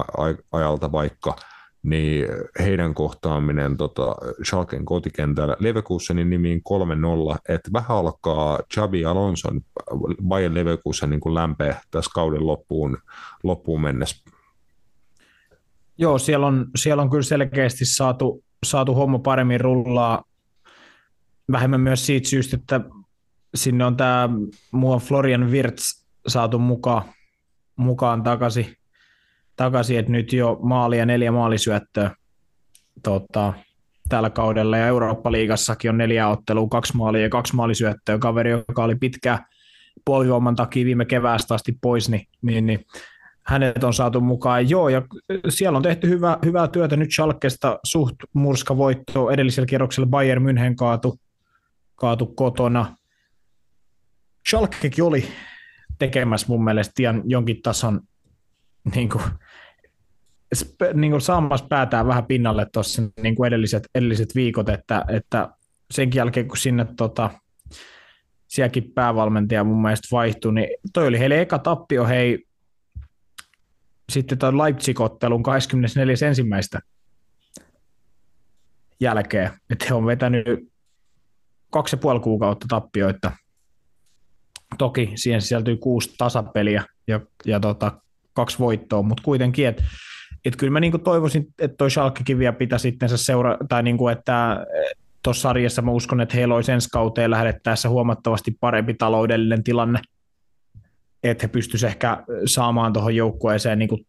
A: ajalta vaikka, niin heidän kohtaaminen tota, Schalken kotikentällä Leverkusenin nimiin 3-0, että vähän alkaa Chabi Alonson Bayern Leverkusen niin lämpeä tässä kauden loppuun, loppuun mennessä
D: Joo, siellä on, siellä on kyllä selkeästi saatu, saatu homma paremmin rullaa. Vähemmän myös siitä syystä, että sinne on tämä mua Florian Wirtz saatu mukaan, mukaan takaisin, takaisin, että nyt jo maali ja neljä maalisyöttöä tota, tällä kaudella, ja Eurooppa-liigassakin on neljä ottelua, kaksi maalia ja kaksi maalisyöttöä. Kaveri, joka oli pitkä puolivamman takia viime keväästä asti pois, niin, niin, niin hänet on saatu mukaan. Joo, ja siellä on tehty hyvä, hyvää työtä nyt Schalkesta suht murska voitto edellisellä kierroksella Bayern München kaatu, kaatu kotona. Schalkekin oli tekemässä mun mielestä ihan jonkin tason niin kuin, niin kuin saamassa päätään vähän pinnalle tuossa niin kuin edelliset, edelliset viikot, että, että senkin jälkeen kun sinne tota, sielläkin päävalmentaja mun mielestä vaihtui, niin toi oli heille eka tappio, hei sitten tuon Leipzig-ottelun 24.1. jälkeen, että he on vetänyt kaksi ja puoli kuukautta tappioita. Toki siihen sisältyy kuusi tasapeliä ja, ja tota, kaksi voittoa, mutta kuitenkin, että et kyllä mä niinku toivoisin, että toi Schalkekin vielä pitää sitten se seura, tai niinku, että tuossa sarjassa mä uskon, että heillä olisi ensi kauteen lähdettäessä huomattavasti parempi taloudellinen tilanne – että he pystyisivät ehkä saamaan tuohon joukkueeseen niin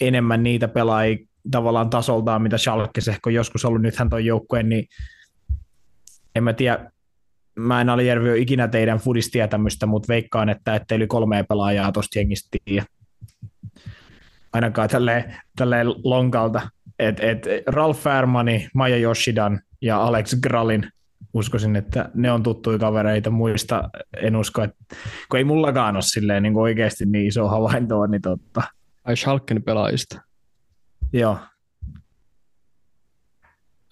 D: enemmän niitä pelaajia tavallaan tasoltaan, mitä Schalkes ehkä on joskus ollut. Nythän tuon joukkueen, niin en mä tiedä, mä en Alijärvi ole ikinä teidän fudistietämystä, mutta veikkaan, että ette yli kolmea pelaajaa tuosta jengistä. Ainakaan tälleen, tälleen lonkalta. Et, et Ralf Färmani, Maja Yoshidan ja Alex Gralin uskoisin, että ne on tuttuja kavereita muista. En usko, että kun ei mullakaan ole silleen niin oikeasti niin iso havaintoa, niin totta.
C: Ai Schalken pelaajista.
D: Joo.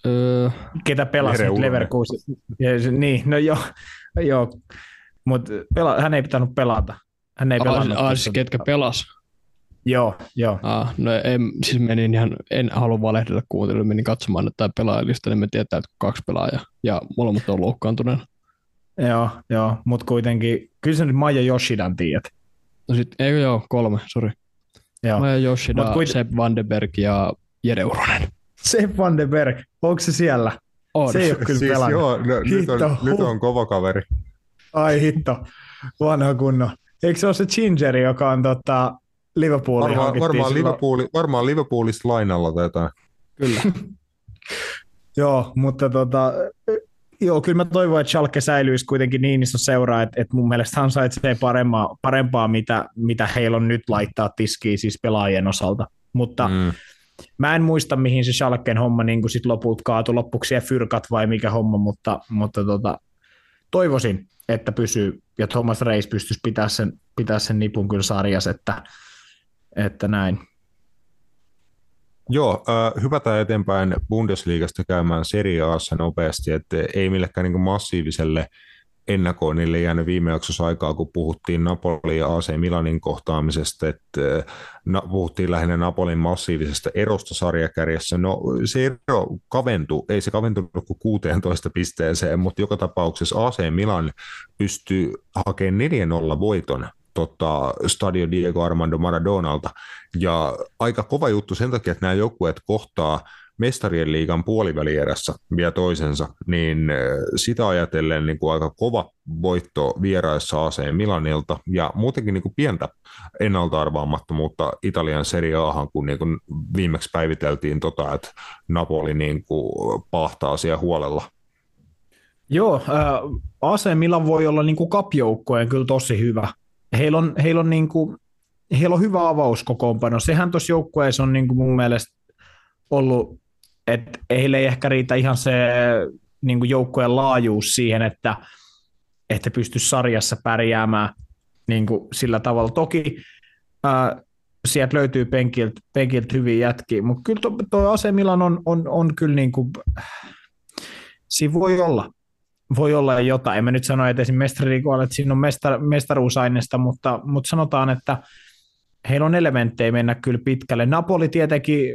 C: Öö,
D: Ketä pelasi nyt Leverkusen? Niin, no joo, joo. mutta pela- hän ei pitänyt pelata. Hän ei pelannut.
C: Aa, siis ketkä pelas?
D: Joo, joo.
C: Ah, no en, siis menin ihan, en halua valehdella kuuntelemaan, menin katsomaan että tämä pelaajalista, niin me tietää, että kaksi pelaajaa, ja molemmat on loukkaantuneena.
D: Joo, joo, mutta kuitenkin, kyllä sä nyt Maija Yoshidan tiedät.
C: No sit, ei joo, kolme, sori.
D: Joo.
C: Maija Yoshida,
D: kuit-
C: Sepp Vandenberg ja Jere Uronen.
D: Sepp van den Berg, onko se siellä?
C: On.
D: Se ei ole kyllä
A: Siis
D: pelannut.
A: joo, no, nyt, on, nyt on kova kaveri.
D: Ai hitto, vanha kunno. Eikö se ole se Gingeri, joka on tota, Liverpoolin
A: Varmaan, varmaan? Liverpooli, varmaan Liverpoolista lainalla tai jotain.
C: Kyllä.
D: Joo, mutta tota, joo, kyllä mä toivon, että Schalke säilyisi kuitenkin niin iso seura, että, että mun mielestä hän ansaitsee parempaa, parempaa mitä, mitä heillä on nyt laittaa tiskiin siis pelaajien osalta. Mutta mm. Mä en muista, mihin se Schalken homma niin sit lopulta kaatui, loppuksi siellä fyrkat vai mikä homma, mutta, mutta tota, toivoisin, että pysyy, ja Thomas Reis pystyisi pitää sen, pitää sen nipun kyllä sarjas, että, että näin.
A: Joo, äh, hypätään eteenpäin Bundesliigasta käymään Serie A:ssa nopeasti, että ei millekään niin massiiviselle ennakoinnille jäänyt viime jaksossa aikaa, kun puhuttiin Napoli ja AC Milanin kohtaamisesta, että äh, na, puhuttiin lähinnä Napolin massiivisesta erosta sarjakärjessä. No se ero kaventui, ei se kaventunut kuin 16 pisteeseen, mutta joka tapauksessa AC Milan pystyy hakemaan 4-0 voiton tota, Stadio Diego Armando Maradonalta. Ja aika kova juttu sen takia, että nämä joukkueet kohtaa mestarien liigan puolivälierässä vielä toisensa, niin sitä ajatellen niin kuin aika kova voitto vieraissa AC Milanilta ja muutenkin niin kuin pientä ennalta arvaamattomuutta Italian Serie kun niin kuin viimeksi päiviteltiin, tota, että Napoli niin kuin pahtaa siellä huolella.
D: Joo, äh, AC Milan voi olla niin kuin kapjoukkojen kyllä tosi hyvä. Heillä on, heillä on, niin kuin, heillä on hyvä avauskokoonpano. Sehän tuossa joukkueessa on niin kuin mun mielestä ollut, että heille ei ehkä riitä ihan se niin kuin joukkueen laajuus siihen, että, että pystyisi sarjassa pärjäämään niin kuin sillä tavalla. Toki ää, sieltä löytyy penkiltä, penkiltä hyviä jätkiä, mutta kyllä tuo, Milan on, on, on kyllä niin kuin, siinä voi olla, voi olla jotain. En mä nyt sano, että esimerkiksi että siinä on mestar, mestaruusaineesta, mutta, mutta sanotaan, että heillä on elementtejä mennä kyllä pitkälle. Napoli tietenkin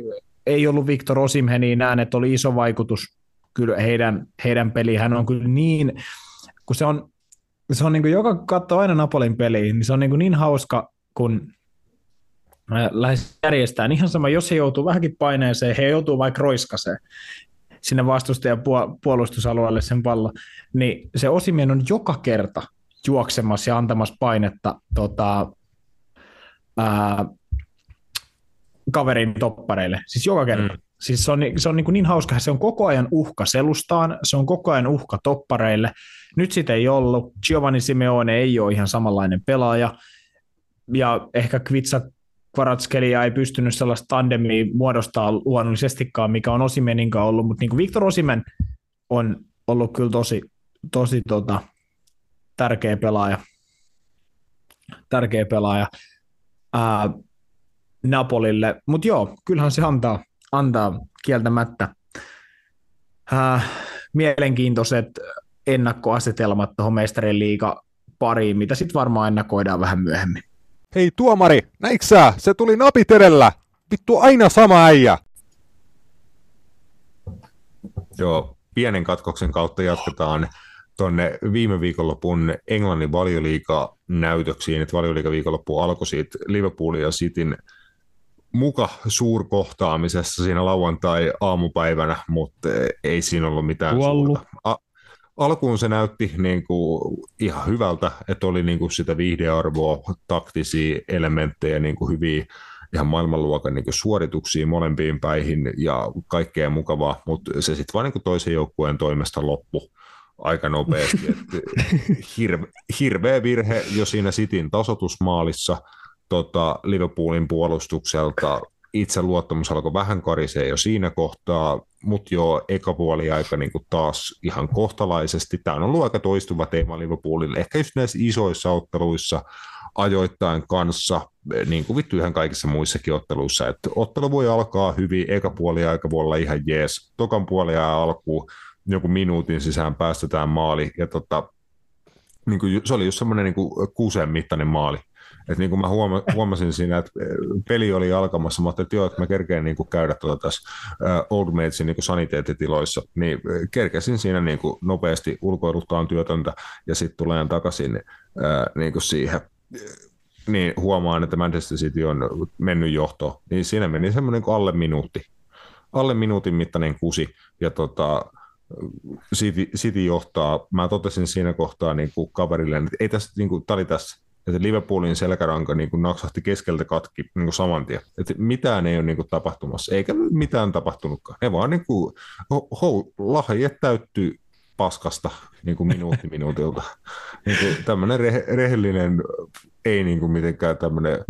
D: ei ollut Viktor Osimheniin että oli iso vaikutus kyllä heidän, heidän peliin. Hän on kyllä niin, kun se on, se on niin kuin joka katsoo aina Napolin peliin, niin se on niin, kuin niin hauska, kun lähes järjestään. Ihan sama, jos he joutuu vähänkin paineeseen, he joutuu vaikka roiskaseen sinne vastustajan puolustusalueelle sen pallon, niin se Osimien on joka kerta juoksemassa ja antamassa painetta tota, ää, kaverin toppareille. Siis joka kerta. Mm. Siis se on, se on niin, niin hauska, se on koko ajan uhka selustaan, se on koko ajan uhka toppareille. Nyt sitä ei ollut. Giovanni Simeone ei ole ihan samanlainen pelaaja. Ja ehkä Kvitsa Kvaratskhelia ei pystynyt sellaista tandemia muodostaa luonnollisestikaan, mikä on Osimenin kanssa ollut, mutta niin kuin Viktor Osimen on ollut kyllä tosi, tosi tota, tärkeä pelaaja. Tärkeä pelaaja ää, Napolille, mutta joo, kyllähän se antaa, antaa kieltämättä ää, mielenkiintoiset ennakkoasetelmat tuohon mestarien liiga pariin, mitä sitten varmaan ennakoidaan vähän myöhemmin.
E: Hei tuomari, näikö sä? Se tuli napit edellä. Vittu aina sama äijä.
A: Joo, pienen katkoksen kautta jatketaan tuonne viime viikonlopun Englannin valioliiga näytöksiin, että valioliiga viikonloppu alkoi siitä Liverpoolin ja Cityn muka suurkohtaamisessa siinä lauantai-aamupäivänä, mutta ei siinä ollut mitään
C: Kuollut.
A: suurta. A- alkuun se näytti niin kuin ihan hyvältä, että oli niin kuin sitä viihdearvoa, taktisia elementtejä, niin kuin hyviä ihan maailmanluokan niin suorituksia molempiin päihin ja kaikkea mukavaa, mutta se sitten vaan niin kuin toisen joukkueen toimesta loppu aika nopeasti. että hirve, hirveä virhe jo siinä Cityn tasotusmaalissa tota, Liverpoolin puolustukselta. Itse luottamus alkoi vähän karisee jo siinä kohtaa. mutta joo, eka puoli aika niin kuin taas ihan kohtalaisesti. Tämä on ollut aika toistuva teema Liverpoolille, ehkä just näissä isoissa otteluissa ajoittain kanssa, niin kuin vittu ihan kaikissa muissakin otteluissa, että ottelu voi alkaa hyvin, eka puoli aika voi olla ihan jees, tokan puoli alkuun joku minuutin sisään päästetään maali, ja tota, niin kuin, se oli just semmoinen niin kuin kuuseen mittainen maali, et niin kuin mä huoma, huomasin siinä, että peli oli alkamassa, ajattelin, että joo, että mä kerkeen niin kuin käydä tuota tässä Old Matesin niin saniteettitiloissa, niin kerkesin siinä niin kuin nopeasti ulkoiluttaan työtöntä ja sitten tulen takaisin niin kuin siihen niin huomaan, että Manchester City on mennyt johto, niin siinä meni semmoinen kuin alle minuutti. Alle minuutin mittainen kusi, ja tota, City, City johtaa. Mä totesin siinä kohtaa niin kuin kaverille, että ei tässä, niin kuin, tämä oli tässä, että Liverpoolin selkäranka niin kuin naksahti keskeltä katki niin kuin saman tien. Että mitään ei ole niin kuin tapahtumassa, eikä mitään tapahtunutkaan. Ne vaan niin kuin, ho, ho, lahjet täyttyy paskasta niin kuin minuutti minuutilta. niin kuin tämmöinen re, rehellinen, ei niin kuin mitenkään tämmöinen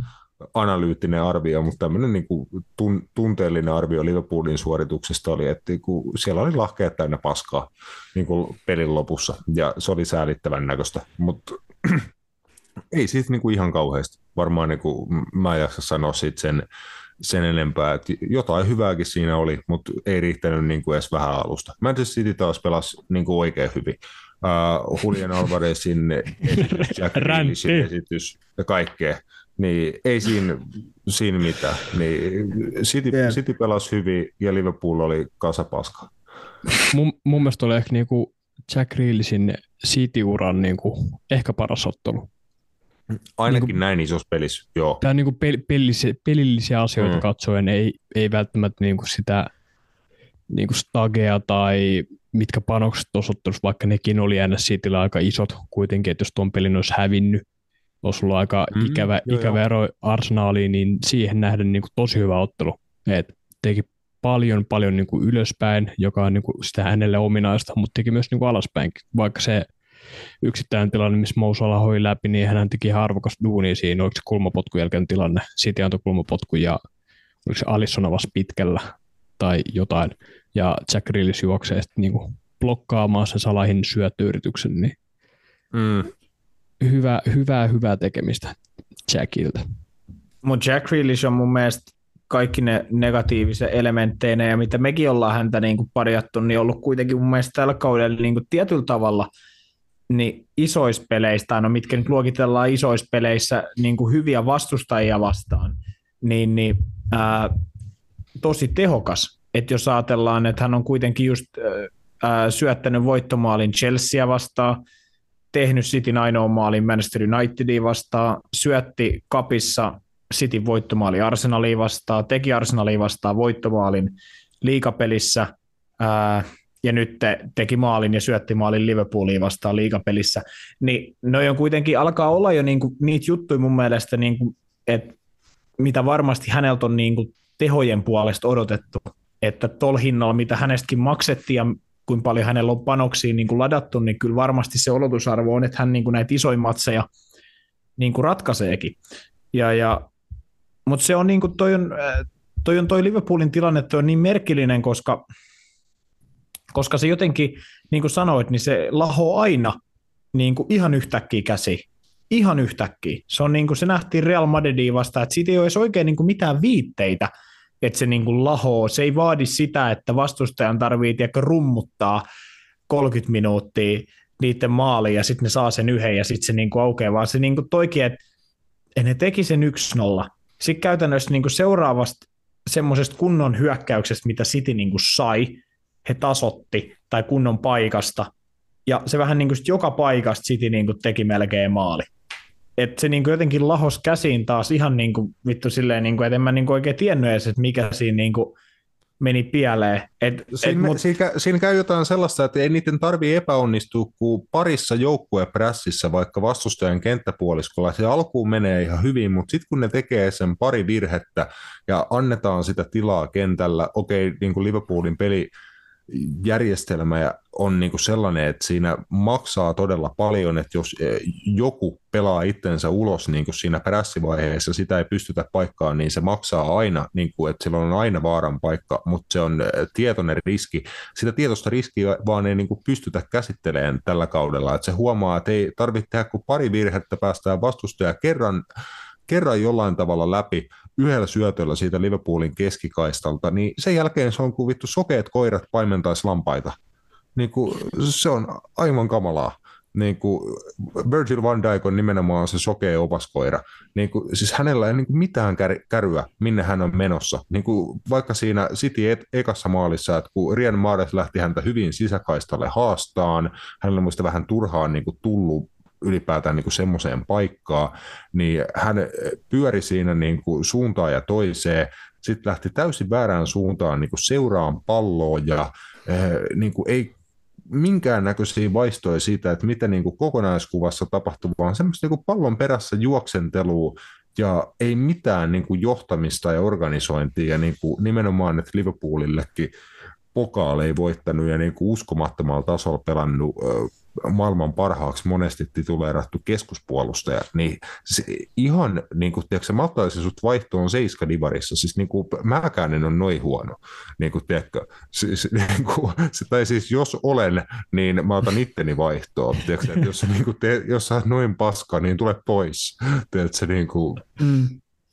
A: analyyttinen arvio, mutta tämmöinen niin kuin tun, tunteellinen arvio Liverpoolin suorituksesta oli, että niin kuin siellä oli lahkeet täynnä paskaa niin kuin pelin lopussa, ja se oli säälittävän näköistä, mutta ei siitä niin kuin ihan kauheasti. Varmaan niin kuin, mä en jaksa sanoa siitä sen, sen enempää, että jotain hyvääkin siinä oli, mutta ei riittänyt niin kuin edes vähän alusta. Manchester City taas pelasi niin kuin oikein hyvin. Uh, Julian Alvarezin esitys, Jack esitys ja kaikkea, niin ei siinä, siinä mitään. Niin City, yeah. City pelasi hyvin ja Liverpool oli kasapaska.
C: Mun, mun mielestä oli ehkä niinku Jack Reelisin City-uran niinku ehkä paras ottelu.
A: Ainakin niin kuin, näin isossa pelissä, joo.
C: Tämä on niin kuin pel- pelillisiä, pelillisiä asioita mm. katsoen, ei, ei välttämättä niin kuin sitä niin kuin stagea tai mitkä panokset osoittelussa, vaikka nekin oli aina siitä aika isot kuitenkin, että jos tuon pelin olisi hävinnyt, olisi ollut aika mm, ikävä, joo, ikävä joo. ero Arsenaaliin, niin siihen nähden niin kuin tosi hyvä ottelu. Et teki paljon, paljon niin kuin ylöspäin, joka on niin kuin sitä hänelle ominaista, mutta teki myös niin kuin alaspäin, vaikka se yksittäinen tilanne, missä Mousala hoi läpi, niin hän teki ihan arvokas duunia siinä, oliko se kulmapotkun jälkeen tilanne, Sitten antoi kulmapotku ja oliko se Alisson avasi pitkällä tai jotain, ja Jack Grealish juoksee sitten niinku blokkaamaan sen Salahin syöttöyrityksen, niin mm. hyvä, hyvää, hyvää tekemistä Jackilta.
D: Mutta Jack Grealish on mun mielestä kaikki ne negatiivisia elementteinä ja mitä mekin ollaan häntä niin kuin parjattu, niin ollut kuitenkin mun mielestä tällä kaudella niin kuin tietyllä tavalla – niin isoissa peleissä, no mitkä nyt luokitellaan isoissa peleissä niin kuin hyviä vastustajia vastaan, niin, niin ää, tosi tehokas. Että jos ajatellaan, että hän on kuitenkin just ää, syöttänyt voittomaalin Chelsea vastaan, tehnyt Cityn ainoa maalin Manchester Unitedia vastaan, syötti kapissa Cityn voittomaali Arsenalia vastaan, teki Arsenalia vastaan voittomaalin liikapelissä, ää, ja nyt te, teki maalin ja syötti maalin Liverpooliin vastaan liigapelissä, niin noi on kuitenkin, alkaa olla jo niinku niitä juttuja mun mielestä, niinku, että mitä varmasti häneltä on niinku tehojen puolesta odotettu, että tol hinnalla, mitä hänestäkin maksettiin ja kuinka paljon hänellä on panoksiin niin kuin ladattu, niin kyllä varmasti se odotusarvo on, että hän niin kuin näitä isoja matseja niin kuin ratkaiseekin. Ja, ja, mutta se on niin kuin toi on, toi on toi Liverpoolin tilanne, toi on niin merkillinen, koska koska se jotenkin, niin kuin sanoit, niin se lahoo aina niin kuin ihan yhtäkkiä käsi. Ihan yhtäkkiä. Se, on niin kuin, se nähtiin Real Madridiin vastaan, että siitä ei ole edes oikein niin kuin mitään viitteitä, että se niin kuin lahoo. Se ei vaadi sitä, että vastustajan tarvii tiedäkö, rummuttaa 30 minuuttia niiden maaliin ja sitten ne saa sen yhden ja sitten se niin kuin aukeaa, vaan se niin kuin toikin, että ne teki sen 1-0. Sitten käytännössä niin kuin seuraavasta semmoisesta kunnon hyökkäyksestä, mitä City niin kuin sai, he tasotti tai kunnon paikasta. Ja se vähän niin kuin joka paikasta City niin kuin teki melkein maali. Et se niin kuin jotenkin lahos käsiin taas ihan niin kuin, vittu silleen, niin kuin, että en mä niin kuin oikein tiennyt edes, että mikä siinä niin kuin meni pieleen. Et,
A: siinä,
D: et, mut...
A: siinä, siinä käy jotain sellaista, että ei niiden tarvitse epäonnistua kuin parissa joukkueprässissä vaikka vastustajan kenttäpuoliskolla. Se alkuun menee ihan hyvin, mutta sitten kun ne tekee sen pari virhettä ja annetaan sitä tilaa kentällä, okei, niin kuin Liverpoolin peli järjestelmä on niin kuin sellainen, että siinä maksaa todella paljon, että jos eh, joku pelaa itsensä ulos niin kuin siinä prässivaiheessa, sitä ei pystytä paikkaan, niin se maksaa aina, niin kuin, että sillä on aina vaaran paikka, mutta se on eh, tietoinen riski. Sitä tietoista riskiä vaan ei niin kuin pystytä käsittelemään tällä kaudella, että se huomaa, että ei tarvitse tehdä kuin pari virhettä päästään vastustaja kerran kerran jollain tavalla läpi yhdellä syötöllä siitä Liverpoolin keskikaistalta, niin sen jälkeen se on kuin vittu sokeet koirat paimentaisi lampaita. Niin kuin, se on aivan kamalaa. Niin kuin Virgil van Dijk on nimenomaan se sokea opaskoira. Niin kuin, siis hänellä ei niin kuin mitään kär, käryä, minne hän on menossa. Niin kuin, vaikka siinä City et, ekassa maalissa, että kun Rian Mares lähti häntä hyvin sisäkaistalle haastaan, hänellä on vähän turhaan niin kuin tullut ylipäätään niin kuin semmoiseen paikkaan, niin hän pyöri siinä niin kuin suuntaan ja toiseen, sitten lähti täysin väärään suuntaan niin kuin seuraan palloa ja eh, niin kuin ei minkäännäköisiä vaistoja siitä, että mitä niin kuin kokonaiskuvassa tapahtuu, vaan semmoista niin kuin pallon perässä juoksentelua ja ei mitään niin kuin johtamista ja organisointia ja niin kuin nimenomaan, että Liverpoolillekin pokaale ei voittanut ja niin kuin uskomattomalla tasolla pelannut maailman parhaaksi monesti tituleerattu keskuspuolustaja, niin se ihan, niin kuin, tiedätkö, mä ottaisin sut vaihtoon Seiska Divarissa, siis niin kuin, mäkään en ole noin huono, niin kuin, tiedätkö, siis, niin kuin, tai siis jos olen, niin mä otan itteni vaihtoon, tiedätkö, että jos, niin kuin, te, jos sä oot noin paska, niin tule pois, tiedätkö, niin kuin, mm.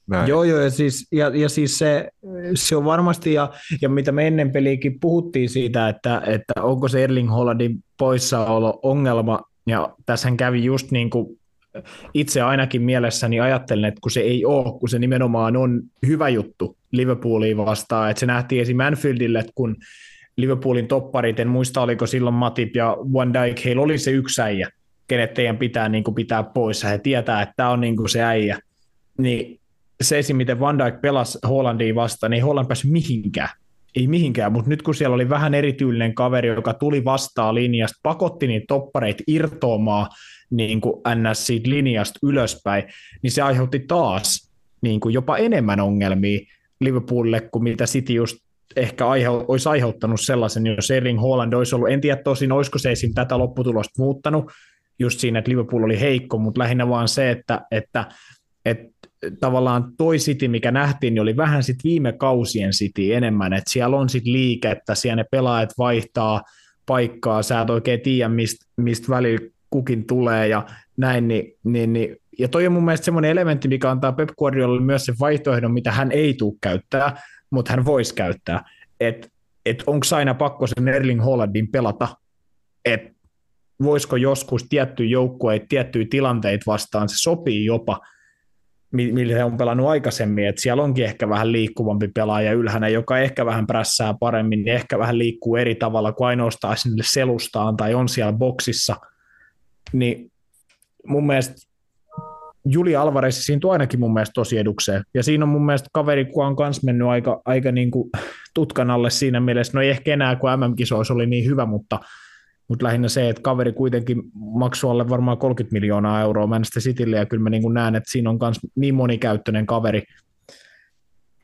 D: Näin. Joo, joo, ja siis, ja, ja siis se, se on varmasti, ja, ja mitä me ennen peliäkin puhuttiin siitä, että, että onko se Erling Hollandin poissaolo ongelma, ja tässä kävi just niin kuin itse ainakin mielessäni ajattelen, että kun se ei ole, kun se nimenomaan on hyvä juttu Liverpooliin vastaan, että se nähtiin esim. Manfieldille, että kun Liverpoolin topparit, en muista oliko silloin Matip ja Van Dijk, heillä oli se yksi äijä, kenet teidän pitää niin kuin pitää pois, ja he tietää, että tämä on niin kuin se äijä, niin se esim. miten Van Dijk pelasi Hollandiin vastaan, niin Holland päässyt mihinkään. Ei mihinkään, mutta nyt kun siellä oli vähän erityylinen kaveri, joka tuli vastaan linjasta, pakotti niitä toppareita irtoamaan niin kuin NS siitä linjasta ylöspäin, niin se aiheutti taas niin kuin jopa enemmän ongelmia Liverpoolille kuin mitä City just ehkä aihe, olisi aiheuttanut sellaisen, jos Erling Haaland olisi ollut, en tiedä tosin, olisiko se esim. tätä lopputulosta muuttanut, just siinä, että Liverpool oli heikko, mutta lähinnä vaan se, että, että, että tavallaan toi City, mikä nähtiin, niin oli vähän sit viime kausien City enemmän, että siellä on sit liikettä, siellä ne pelaajat vaihtaa paikkaa, sä et oikein tiedä, mistä mist välillä kukin tulee ja näin, niin, niin, niin ja toi on mun mielestä semmoinen elementti, mikä antaa Pep Guardiolalle myös sen vaihtoehdon, mitä hän ei tule käyttää, mutta hän voisi käyttää. Että et, onko aina pakko sen Erling Hollandin pelata, että voisiko joskus tiettyjä joukkueita, tiettyjä tilanteita vastaan, se sopii jopa – millä he on pelannut aikaisemmin, että siellä onkin ehkä vähän liikkuvampi pelaaja ylhänä, joka ehkä vähän prässää paremmin, niin ehkä vähän liikkuu eri tavalla kuin ainoastaan sinne selustaan tai on siellä boksissa, niin mun mielestä Juli Alvarez siinä tuo ainakin mun mielestä tosi edukseen. Ja siinä on mun mielestä kaveri, kun on kans mennyt aika, aika niin kuin tutkan alle siinä mielessä, no ei ehkä enää, kun MM-kisoissa oli niin hyvä, mutta mutta lähinnä se, että kaveri kuitenkin maksoi alle varmaan 30 miljoonaa euroa Manchester Citylle, ja kyllä mä niin näen, että siinä on myös niin monikäyttöinen kaveri,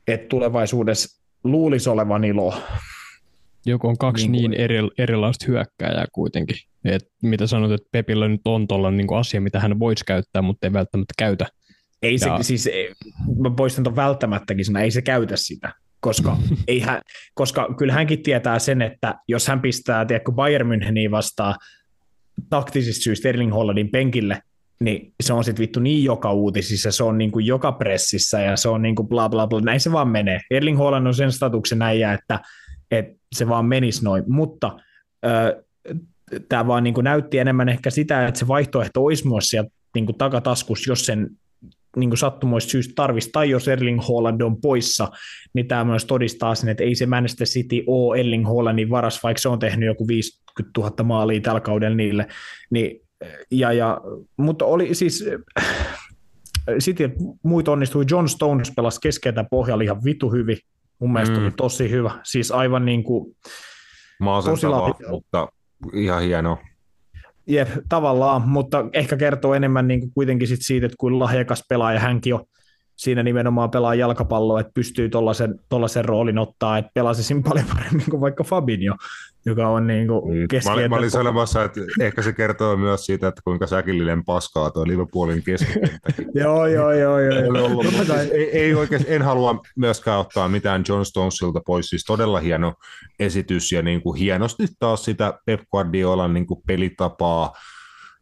D: että tulevaisuudessa luulisi olevan ilo.
C: Joku on kaksi niin, niin eri, erilaista hyökkääjää kuitenkin. Et mitä sanot, että Pepillä nyt on tuolla niin asia, mitä hän voisi käyttää, mutta ei välttämättä käytä.
D: Ei ja... se, siis, mä poistan tuon välttämättäkin sana, ei se käytä sitä koska, ei hän, koska kyllä hänkin tietää sen, että jos hän pistää tiedätkö, Bayern Müncheniin vastaan taktisista syistä Erling Hollandin penkille, niin se on sitten vittu niin joka uutisissa, se on niin kuin joka pressissä ja se on niin kuin bla bla bla, näin se vaan menee. Erling Holland on sen statuksen näin, että, että se vaan menisi noin, mutta tämä vaan niin kuin näytti enemmän ehkä sitä, että se vaihtoehto olisi myös sieltä niin kuin takataskus, jos sen niin sattumoista syystä tarvisi, tai jos Erling Haaland on poissa, niin tämä myös todistaa sen, että ei se Manchester City ole Erling Haalandin varas, vaikka se on tehnyt joku 50 000 maalia tällä kaudella niille. Niin, ja, ja, mutta oli siis, City muut onnistui, John Stones pelasi keskeltä pohjalla ihan vitu hyvin, mun mielestä mm. oli tosi hyvä, siis aivan niin kuin,
A: tosi mutta ihan hieno.
D: Jep, tavallaan, mutta ehkä kertoo enemmän niin kuin kuitenkin sit siitä, että kuin lahjakas pelaaja hänkin on siinä nimenomaan pelaa jalkapalloa, että pystyy tuollaisen roolin ottaa, että pelasi siinä paljon paremmin kuin vaikka Fabinho. Joka on niin kuin
A: Niin, Mä, olin- mä olin sanomassa, että ehkä se kertoo myös siitä, että kuinka säkillinen paskaa tuo Liverpoolin keskikenttäkin.
D: Joo, joo, joo, joo.
A: Ei, ollut, mutta siis ei, ei oikein, en halua myöskään ottaa mitään John Stonesilta pois, siis todella hieno esitys ja niin kuin hienosti taas sitä Pep Guardiolan niin kuin pelitapaa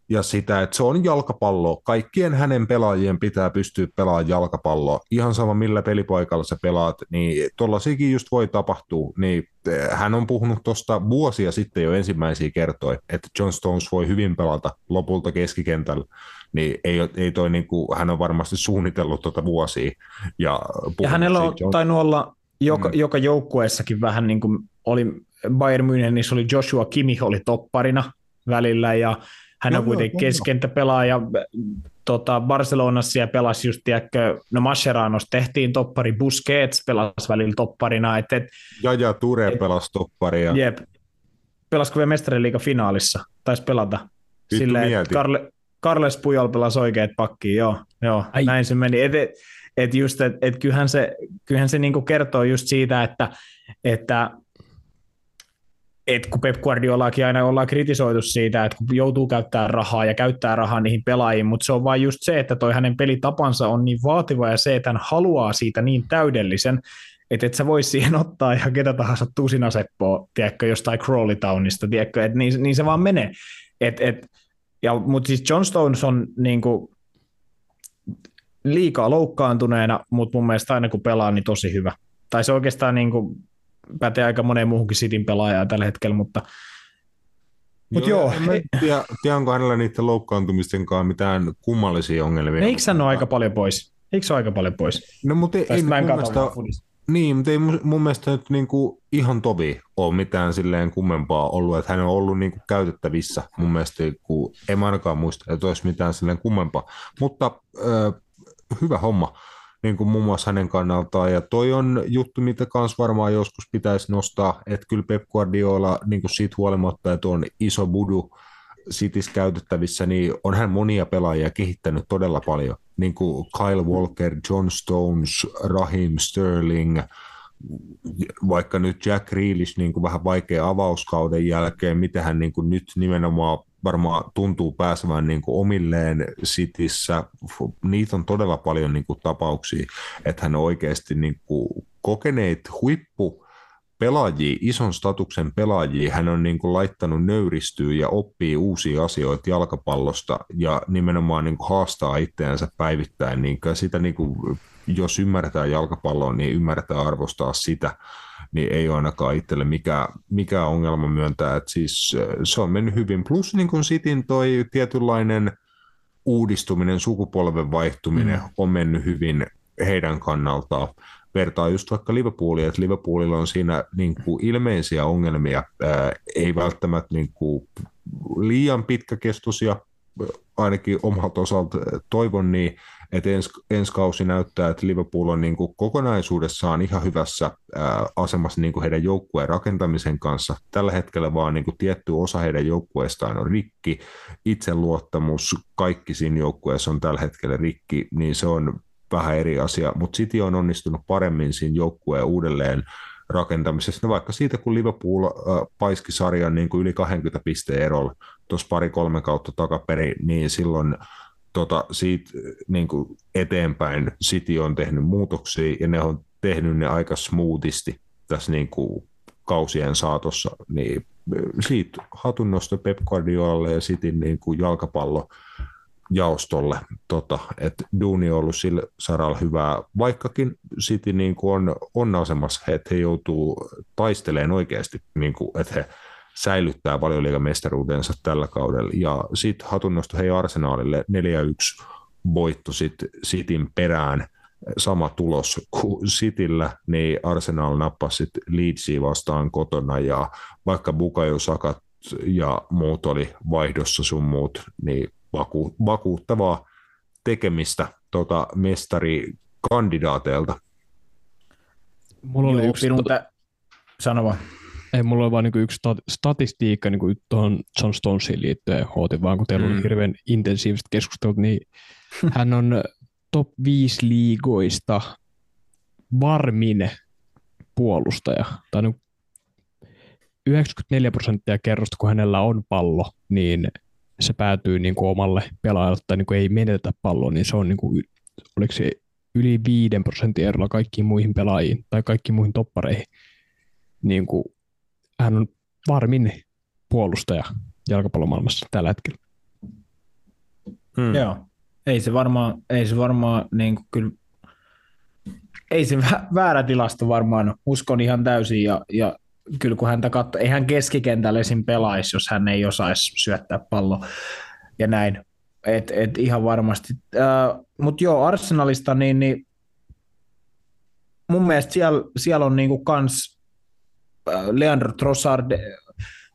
A: ja sitä, että se on jalkapallo. Kaikkien hänen pelaajien pitää pystyä pelaamaan jalkapalloa. Ihan sama millä pelipaikalla sä pelaat, niin tuollaisiakin just voi tapahtua. Niin eh, hän on puhunut tuosta vuosia sitten jo ensimmäisiä kertoi, että John Stones voi hyvin pelata lopulta keskikentällä. Niin ei, ei toi niinku, hän on varmasti suunnitellut tuota vuosia. Ja,
D: Ja hänellä on
A: John-
D: tainnut olla joka,
A: Mm.
D: joka joukkueessakin vähän niin kuin oli Bayern Münchenissä oli Joshua Kimmich oli topparina välillä ja hän
A: Joo,
D: on kuitenkin
A: joo, joo.
D: keskentäpelaaja tota, Barcelonassa ja pelasi just, tiedätkö, no Mascheranossa tehtiin toppari, Busquets pelasi välillä topparina, että et,
A: Jaja Ture pelasi topparia.
D: jep, pelasiko vielä mestariliiga finaalissa, taisi pelata.
A: Mieti.
D: Karle, Carles Pujol pelasi oikeat pakkiin, joo, joo
C: Ai.
D: näin se meni. Et, et, et just, et, et kyllähän se, kyllähän se niinku kertoo just siitä, että, että et kun Pep Guardiolaakin aina ollaan kritisoitu siitä, että kun joutuu käyttämään rahaa ja käyttää rahaa niihin pelaajiin, mutta se on vain just se, että toi hänen pelitapansa on niin vaativa ja se, että hän haluaa siitä niin täydellisen, että et sä voi siihen ottaa ihan ketä tahansa tusinaseppoa, tiedätkö, jostain Crawley Townista, tiedätkö, että niin, niin se vaan menee. Et, et, ja, mutta siis John Stones on niin kuin, liikaa loukkaantuneena, mutta mun mielestä aina kun pelaa, niin tosi hyvä. Tai se oikeastaan niin kuin, pätee aika moneen muuhunkin Cityn pelaajaan tällä hetkellä, mutta Mut joo,
A: en mä tiedä, tiedä, onko hänellä niiden loukkaantumisten kanssa mitään kummallisia ongelmia.
D: eikö hän ole aika paljon pois? Eikö se ole aika paljon pois?
A: No, mutta ei,
D: Tai
A: ei mun, mielestä, niin, mutta ei mun, mielestä nyt niinku ihan tovi ole mitään silleen kummempaa ollut, että hän on ollut niinku käytettävissä. Mun mielestä kun, en ainakaan muista, että olisi mitään silleen kummempaa. Mutta ö, hyvä homma niin kuin muun muassa hänen kannaltaan. Ja toi on juttu, mitä kans varmaan joskus pitäisi nostaa, että kyllä Pep Guardiola niin kuin siitä huolimatta, että on iso budu Cityssä käytettävissä, niin on hän monia pelaajia kehittänyt todella paljon. Niin kuin Kyle Walker, John Stones, Raheem Sterling, vaikka nyt Jack Grealish niin kuin vähän vaikea avauskauden jälkeen, mitä hän niin kuin nyt nimenomaan varmaan tuntuu pääsevän niin kuin omilleen Cityssä. Niitä on todella paljon niin kuin tapauksia, että hän oikeasti niin kuin kokeneet huippu pelaajia, ison statuksen pelaajia, hän on niin kuin laittanut nöyristyä ja oppii uusia asioita jalkapallosta ja nimenomaan niin kuin haastaa itseänsä päivittäin. Niin sitä niin kuin, jos ymmärtää jalkapalloa, niin ymmärtää arvostaa sitä, niin ei ole ainakaan itselle mikään, mikään ongelma myöntää, että siis äh, se on mennyt hyvin. Plus niin kuin Cityn toi tietynlainen uudistuminen, sukupolven vaihtuminen mm. on mennyt hyvin heidän kannaltaan. Vertaa just vaikka Liverpoolia, että Liverpoolilla on siinä niin kuin ilmeisiä ongelmia, ää, ei välttämättä niin kuin liian pitkäkestoisia, ainakin omalta osalta toivon niin, että ens, ensi kausi näyttää, että Liverpool on niin kuin kokonaisuudessaan ihan hyvässä ää, asemassa niin kuin heidän joukkueen rakentamisen kanssa. Tällä hetkellä vaan niin kuin tietty osa heidän joukkueestaan on rikki, itseluottamus, kaikki siinä joukkueessa on tällä hetkellä rikki, niin se on vähän eri asia, mutta City on onnistunut paremmin siinä joukkueen uudelleen rakentamisessa. No vaikka siitä, kun Liverpool äh, paiski sarjan niin kuin yli 20 pisteen erolla tuossa pari-kolme kautta takaperin, niin silloin tota, siitä niin kuin eteenpäin City on tehnyt muutoksia ja ne on tehnyt ne aika smoothisti tässä niin kuin kausien saatossa, niin siitä hatunnosto Pep Guardiolalle ja Cityn niin kuin jalkapallo jaostolle, tota, että duuni on ollut sillä saralla hyvää, vaikkakin City niin kuin on, on asemassa, että he joutuu taistelemaan oikeasti, niin kuin, että he säilyttää valioliigamestaruutensa tällä kaudella. Ja sitten hatunnosto hei Arsenaalille 4-1 voitto sitten Cityn perään, sama tulos kuin Cityllä, niin Arsenal nappasi sitten Leedsia vastaan kotona ja vaikka Bukayo Sakat ja muut oli vaihdossa sun muut, niin vaku, vakuuttavaa tekemistä tota mestarikandidaateilta.
C: Mulla oli
D: Joo,
C: yksi,
D: Pirun
C: to-
D: tä... Sano vaan.
C: Ei, mulla oli vain niin yksi sta- statistiikka niin tuohon John Stonesiin liittyen, ootin vaan kun teillä oli
A: Mm.
C: hirveän intensiiviset keskustelut, niin hän on top 5 liigoista varmin puolustaja, tai niin 94 prosenttia kerrosta, kun hänellä on pallo, niin se päätyy niin kuin omalle pelaajalle tai niin kuin ei menetä palloa, niin se on niin kuin, oliko se yli 5 prosentin erolla kaikkiin muihin pelaajiin tai kaikkiin muihin toppareihin. Niin kuin, hän on varmin puolustaja jalkapallomaailmassa tällä hetkellä.
D: Hmm. Joo. Ei se varmaan, ei se varmaan niin kuin kyllä, ei se väärä tilasto varmaan, uskon ihan täysin ja, ja kyllä kun häntä katsoo, ei hän keskikentällä esim. pelaisi, jos hän ei osaisi syöttää pallo ja näin. Et, et ihan varmasti. Äh, Mutta joo, Arsenalista, niin, niin mun mielestä siellä, siellä on niinku kans Leandro Trossard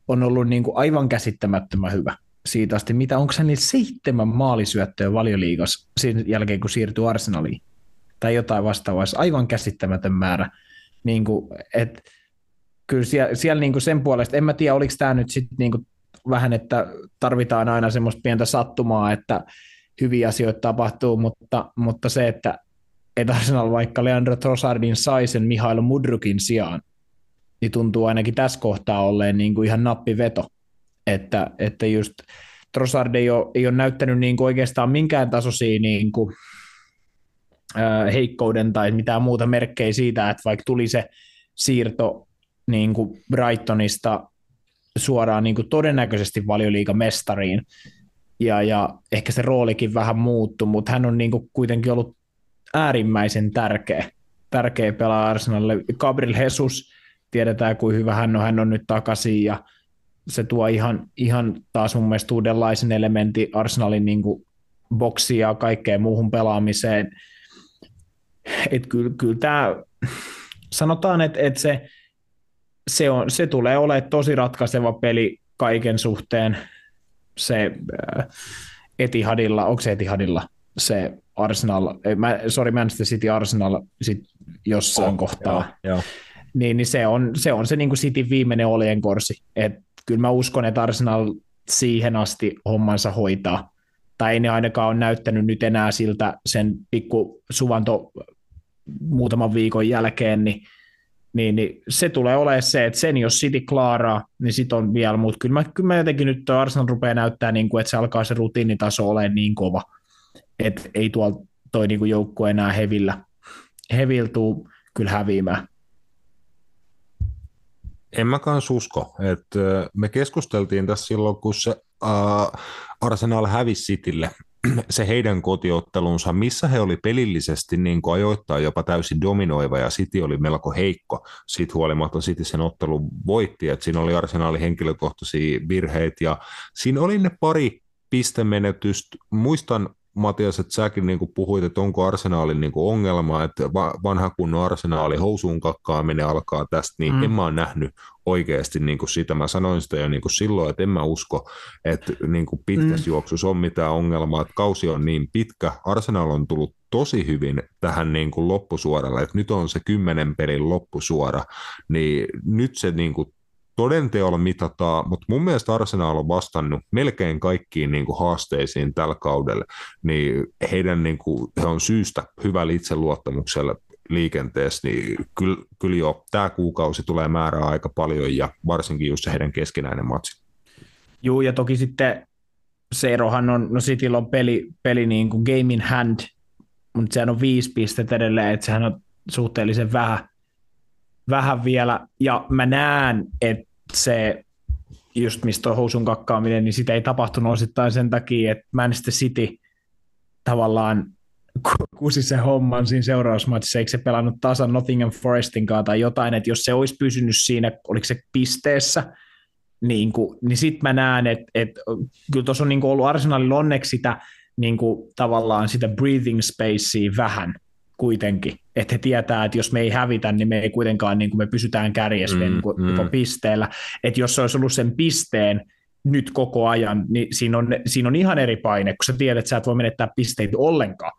D: on ollut niinku aivan käsittämättömän hyvä siitä asti. Mitä, onko hän niin seitsemän maalisyöttöä valioliigassa sen jälkeen, kun siirtyi Arsenaliin? Tai jotain vastaavaa. Aivan käsittämätön määrä. Niin kuin, et, kyllä siellä, siellä niin kuin sen puolesta, en mä tiedä, oliko tämä nyt sitten niin kuin vähän, että tarvitaan aina semmoista pientä sattumaa, että hyviä asioita tapahtuu, mutta, mutta se, että et Arsenal vaikka Leandro Trossardin sai sen Mihail Mudrukin sijaan, niin tuntuu ainakin tässä kohtaa olleen niin kuin ihan nappiveto, että, että just Trossard ei ole, ei ole näyttänyt niin kuin oikeastaan minkään tasoisia niin kuin, äh, heikkouden tai mitään muuta merkkejä siitä, että vaikka tuli se siirto niin kuin Brightonista suoraan niin kuin todennäköisesti valioliigamestariin, ja, ja ehkä se roolikin vähän muuttui, mutta hän on niin kuin kuitenkin ollut äärimmäisen tärkeä, tärkeä pelaa Arsenalille. Gabriel Jesus, tiedetään kuin hyvä hän on, hän on nyt takaisin ja se tuo ihan, ihan taas mun mielestä uudenlaisen elementin Arsenalin niin kuin boksiin ja kaikkeen muuhun pelaamiseen. Et kyllä, kyllä tämä, sanotaan, että, että se, se, on, se tulee olemaan tosi ratkaiseva peli kaiken suhteen. Se äh, Etihadilla, onko se Etihadilla se Arsenal, mä, sorry Manchester City Arsenal sit jossain oh, kohtaa. Joo, joo. Niin, niin se on se, on se niin kuin City viimeinen korsi. Et kyllä mä uskon, että Arsenal siihen asti hommansa hoitaa. Tai ei ne ainakaan ole näyttänyt nyt enää siltä sen pikku suvanto muutaman viikon jälkeen, niin, niin, niin se tulee olemaan se, että sen jos City klaaraa, niin sit on vielä, mutta kyllä mä, kyllä mä jotenkin nyt Arsenal rupeaa näyttää, niin kuin, että se alkaa se rutiinitaso olemaan niin kova, että ei tuolla toi niin joukkue enää hevillä, heviltuu kyllä häviämään.
A: En mä kanssa usko. että me keskusteltiin tässä silloin, kun se uh, Arsenal hävisi Citylle se heidän kotiottelunsa, missä he oli pelillisesti niin kuin ajoittain jopa täysin dominoiva ja City oli melko heikko. Siitä huolimatta City sen ottelun voitti, että siinä oli Arsenalin henkilökohtaisia virheitä ja siinä oli ne pari pistemenetystä. Muistan Matias, että säkin niin puhuit, että onko arsenaalin niin ongelma, että vanha kunnon arsenaali housuun kakkaaminen alkaa tästä, niin mm. en mä ole nähnyt oikeasti niin kuin sitä. Mä sanoin sitä jo niin kuin silloin, että en mä usko, että niin kuin pitkässä mm. juoksussa on mitään ongelmaa, että kausi on niin pitkä. Arsenal on tullut tosi hyvin tähän niin kuin loppusuoralle, että nyt on se kymmenen pelin loppusuora, niin nyt se niin kuin todenteolla mitataan, mutta mun mielestä Arsenal on vastannut melkein kaikkiin niin kuin haasteisiin tällä kaudella, niin heidän niin kuin, he on syystä hyvällä itseluottamuksella liikenteessä, niin kyllä, kyllä jo tämä kuukausi tulee määrää aika paljon ja varsinkin just se heidän keskinäinen matsi.
D: Joo, ja toki sitten se erohan on, no Cityllä on peli, peli niin kuin game in hand, mutta sehän on viisi pistettä edelleen, että sehän on suhteellisen vähän, vähän vielä, ja mä näen, että se just mistä on housun kakkaaminen, niin sitä ei tapahtunut osittain sen takia, että Manchester City tavallaan kusi se homman siinä seurausmatsissa, eikö se pelannut tasan Nottingham Forestin kanssa tai jotain, että jos se olisi pysynyt siinä, oliko se pisteessä, niin, niin sitten mä näen, että, että kyllä tuossa on niin ollut Arsenalilla onneksi sitä niin kuin, tavallaan sitä breathing spacea vähän, kuitenkin, että he tietää, että jos me ei hävitä, niin me ei kuitenkaan, niin kuin me pysytään kärjessä mm, niin kuin, mm. pisteellä, että jos se olisi ollut sen pisteen nyt koko ajan, niin siinä on, siinä on ihan eri paine, kun sä tiedät, että sä et voi menettää pisteitä ollenkaan,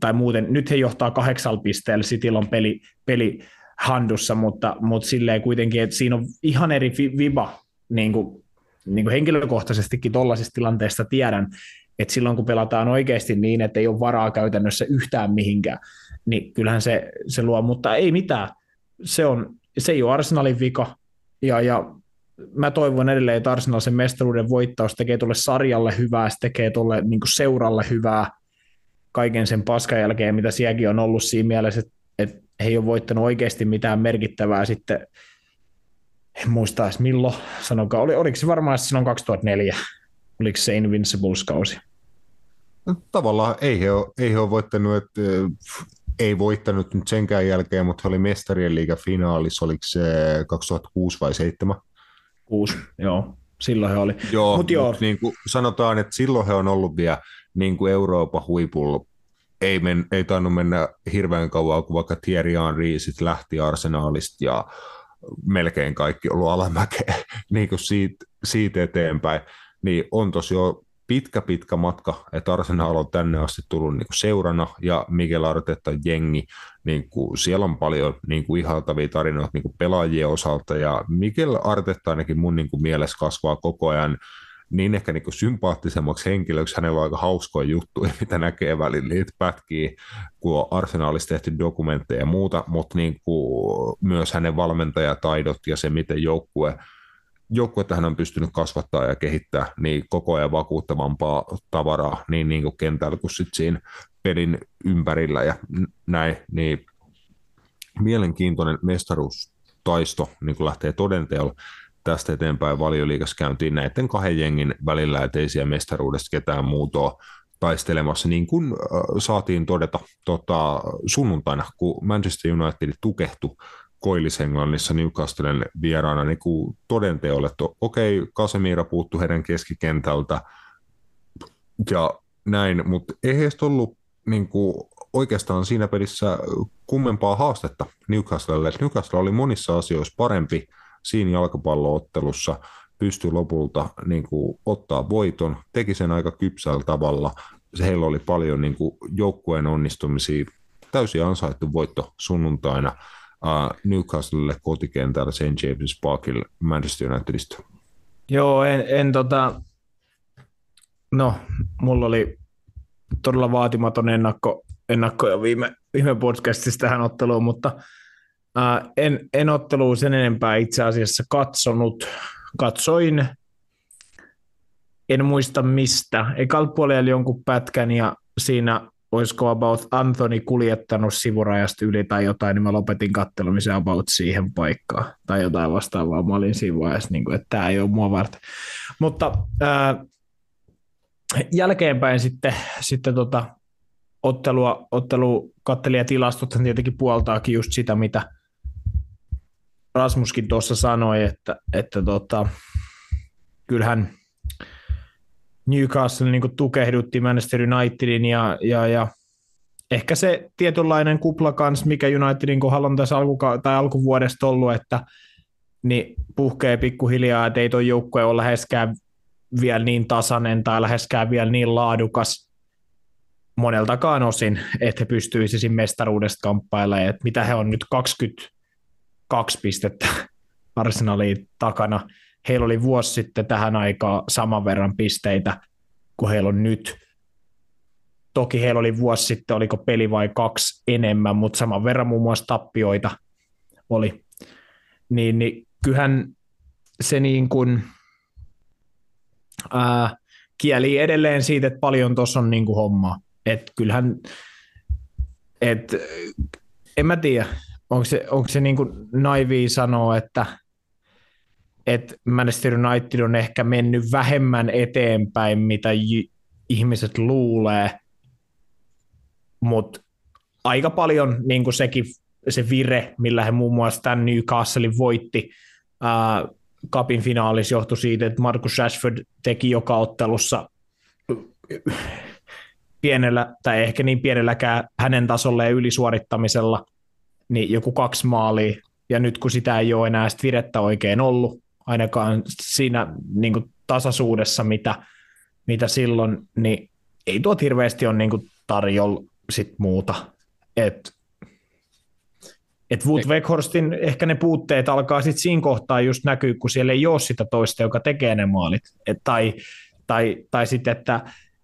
D: tai muuten, nyt he johtaa kahdeksalla pisteellä, Cityllä on peli, peli handussa, mutta, mutta silleen kuitenkin, että siinä on ihan eri viba, niin kuin, niin kuin henkilökohtaisestikin tuollaisista tilanteista tiedän, että silloin kun pelataan oikeasti niin, että ei ole varaa käytännössä yhtään mihinkään, niin kyllähän se, se luo, mutta ei mitään. Se, on, se ei ole Arsenalin vika, ja, ja mä toivon edelleen, että Arsenal sen mestaruuden voittaus tekee tuolle sarjalle hyvää, se tekee tuolle niin seuralle hyvää kaiken sen paskan jälkeen, mitä sielläkin on ollut siinä mielessä, että, että he ei ole voittanut oikeasti mitään merkittävää sitten, en muista edes milloin, sanokaa, oli, oliko se varmaan silloin 2004, oliko se Invincibles-kausi?
A: Tavallaan ei he ole, ei he ole voittanut, että ei voittanut nyt senkään jälkeen, mutta he oli mestarien liiga finaalissa, oliko se 2006 vai 2007?
D: 6, joo. Silloin he oli.
A: Joo, Mut joo. Mut niin kuin sanotaan, että silloin he on ollut vielä niin kuin Euroopan huipulla. Ei, men, ei tainnut mennä hirveän kauan, kun vaikka Thierry Henry sit lähti Arsenalista ja melkein kaikki ollut alamäkeä niin kuin siitä, siitä eteenpäin. Niin on tosi jo pitkä, pitkä matka, että Arsenal on tänne asti tullut niin kuin seurana ja Miguel Arteta jengi, niin kuin siellä on paljon niin kuin ihaltavia tarinoita niin kuin pelaajien osalta ja Miguel Arteta ainakin mun niin kuin mielessä kasvaa koko ajan niin ehkä niin kuin sympaattisemmaksi henkilöksi. Hänellä on aika hauskoja juttuja, mitä näkee välillä niitä pätkiä, kun on arsenaalissa tehty dokumentteja ja muuta, mutta niin kuin myös hänen valmentajataidot ja se, miten joukkue joukkuetta hän on pystynyt kasvattaa ja kehittää niin koko ajan vakuuttavampaa tavaraa niin, niin kuin kentällä kuin sit siinä pelin ympärillä ja näin, niin mielenkiintoinen mestaruustaisto niin kuin lähtee todenteolla tästä eteenpäin valioliikassa käyntiin näiden kahden jengin välillä, ettei siellä mestaruudesta ketään muutoa taistelemassa, niin kuin äh, saatiin todeta tota, sunnuntaina, kun Manchester United tukehtui Koillis-Englannissa Newcastlen vieraana niin kuin todenteolle, että okei, okay, Kasemira puuttu heidän keskikentältä ja näin, mutta ei heistä ollut niin kuin, oikeastaan siinä pelissä kummempaa haastetta Newcastlelle. Newcastle oli monissa asioissa parempi siinä jalkapalloottelussa, pystyi lopulta niin kuin, ottaa voiton, teki sen aika kypsällä tavalla. Heillä oli paljon niin kuin, joukkueen onnistumisia, täysin ansaittu voitto sunnuntaina uh, Newcastlelle kotikentällä St. James Parkilla Manchester Unitedista?
D: Joo, en, en tota, no, mulla oli todella vaatimaton ennakko, ennakko jo viime, viime podcastissa tähän otteluun, mutta uh, en, en ottelua sen enempää itse asiassa katsonut. Katsoin, en muista mistä. Ekalla puolella jonkun pätkän ja siinä olisiko about Anthony kuljettanut sivurajasta yli tai jotain, niin mä lopetin kattelumisen about siihen paikkaan tai jotain vastaavaa. Mä olin siinä vaiheessa, niin kuin, että tämä ei ole mua varten. Mutta ää, jälkeenpäin sitten, sitten tota, ottelua, ottelu katteli ja tilastot tietenkin puoltaakin just sitä, mitä Rasmuskin tuossa sanoi, että, että tota, kyllähän – Newcastle niin tukehdutti Manchester Unitedin ja, ja, ja ehkä se tietynlainen kupla kanssa, mikä Unitedin kohdalla on tässä alkuka- tai alkuvuodesta ollut, että niin puhkee pikkuhiljaa, että ei tuo joukkue ole läheskään vielä niin tasainen tai läheskään vielä niin laadukas moneltakaan osin, että he pystyisivät mestaruudesta kamppailemaan. Että mitä he on nyt 22 pistettä Arsenaliin takana heillä oli vuosi sitten tähän aikaan saman verran pisteitä kuin heillä on nyt. Toki heillä oli vuosi sitten, oliko peli vai kaksi enemmän, mutta saman verran muun muassa tappioita oli. Niin, niin kyllähän se niin kuin, ää, kieli edelleen siitä, että paljon tuossa on niin kuin hommaa. Että kyllähän, et, en mä tiedä, onko se, onko se niin kuin naivi sanoa, että – että Manchester United on ehkä mennyt vähemmän eteenpäin, mitä j- ihmiset luulee, mutta aika paljon niin kuin sekin se vire, millä he muun muassa tämän Newcastlein voitti ää, Cupin finaalissa johtui siitä, että Marcus Rashford teki joka ottelussa pienellä, tai ehkä niin pienelläkään hänen tasolleen ylisuorittamisella, niin joku kaksi maalia, ja nyt kun sitä ei ole enää sitä virettä oikein ollut, ainakaan siinä niin kuin tasaisuudessa, mitä, mitä silloin, niin ei tuot hirveästi ole niin tarjolla sit muuta. Et, et Wood Weghorstin ehkä ne puutteet alkaa sitten siinä kohtaa just näkyä, kun siellä ei ole sitä toista, joka tekee ne maalit. Et, tai tai, tai sitten, että,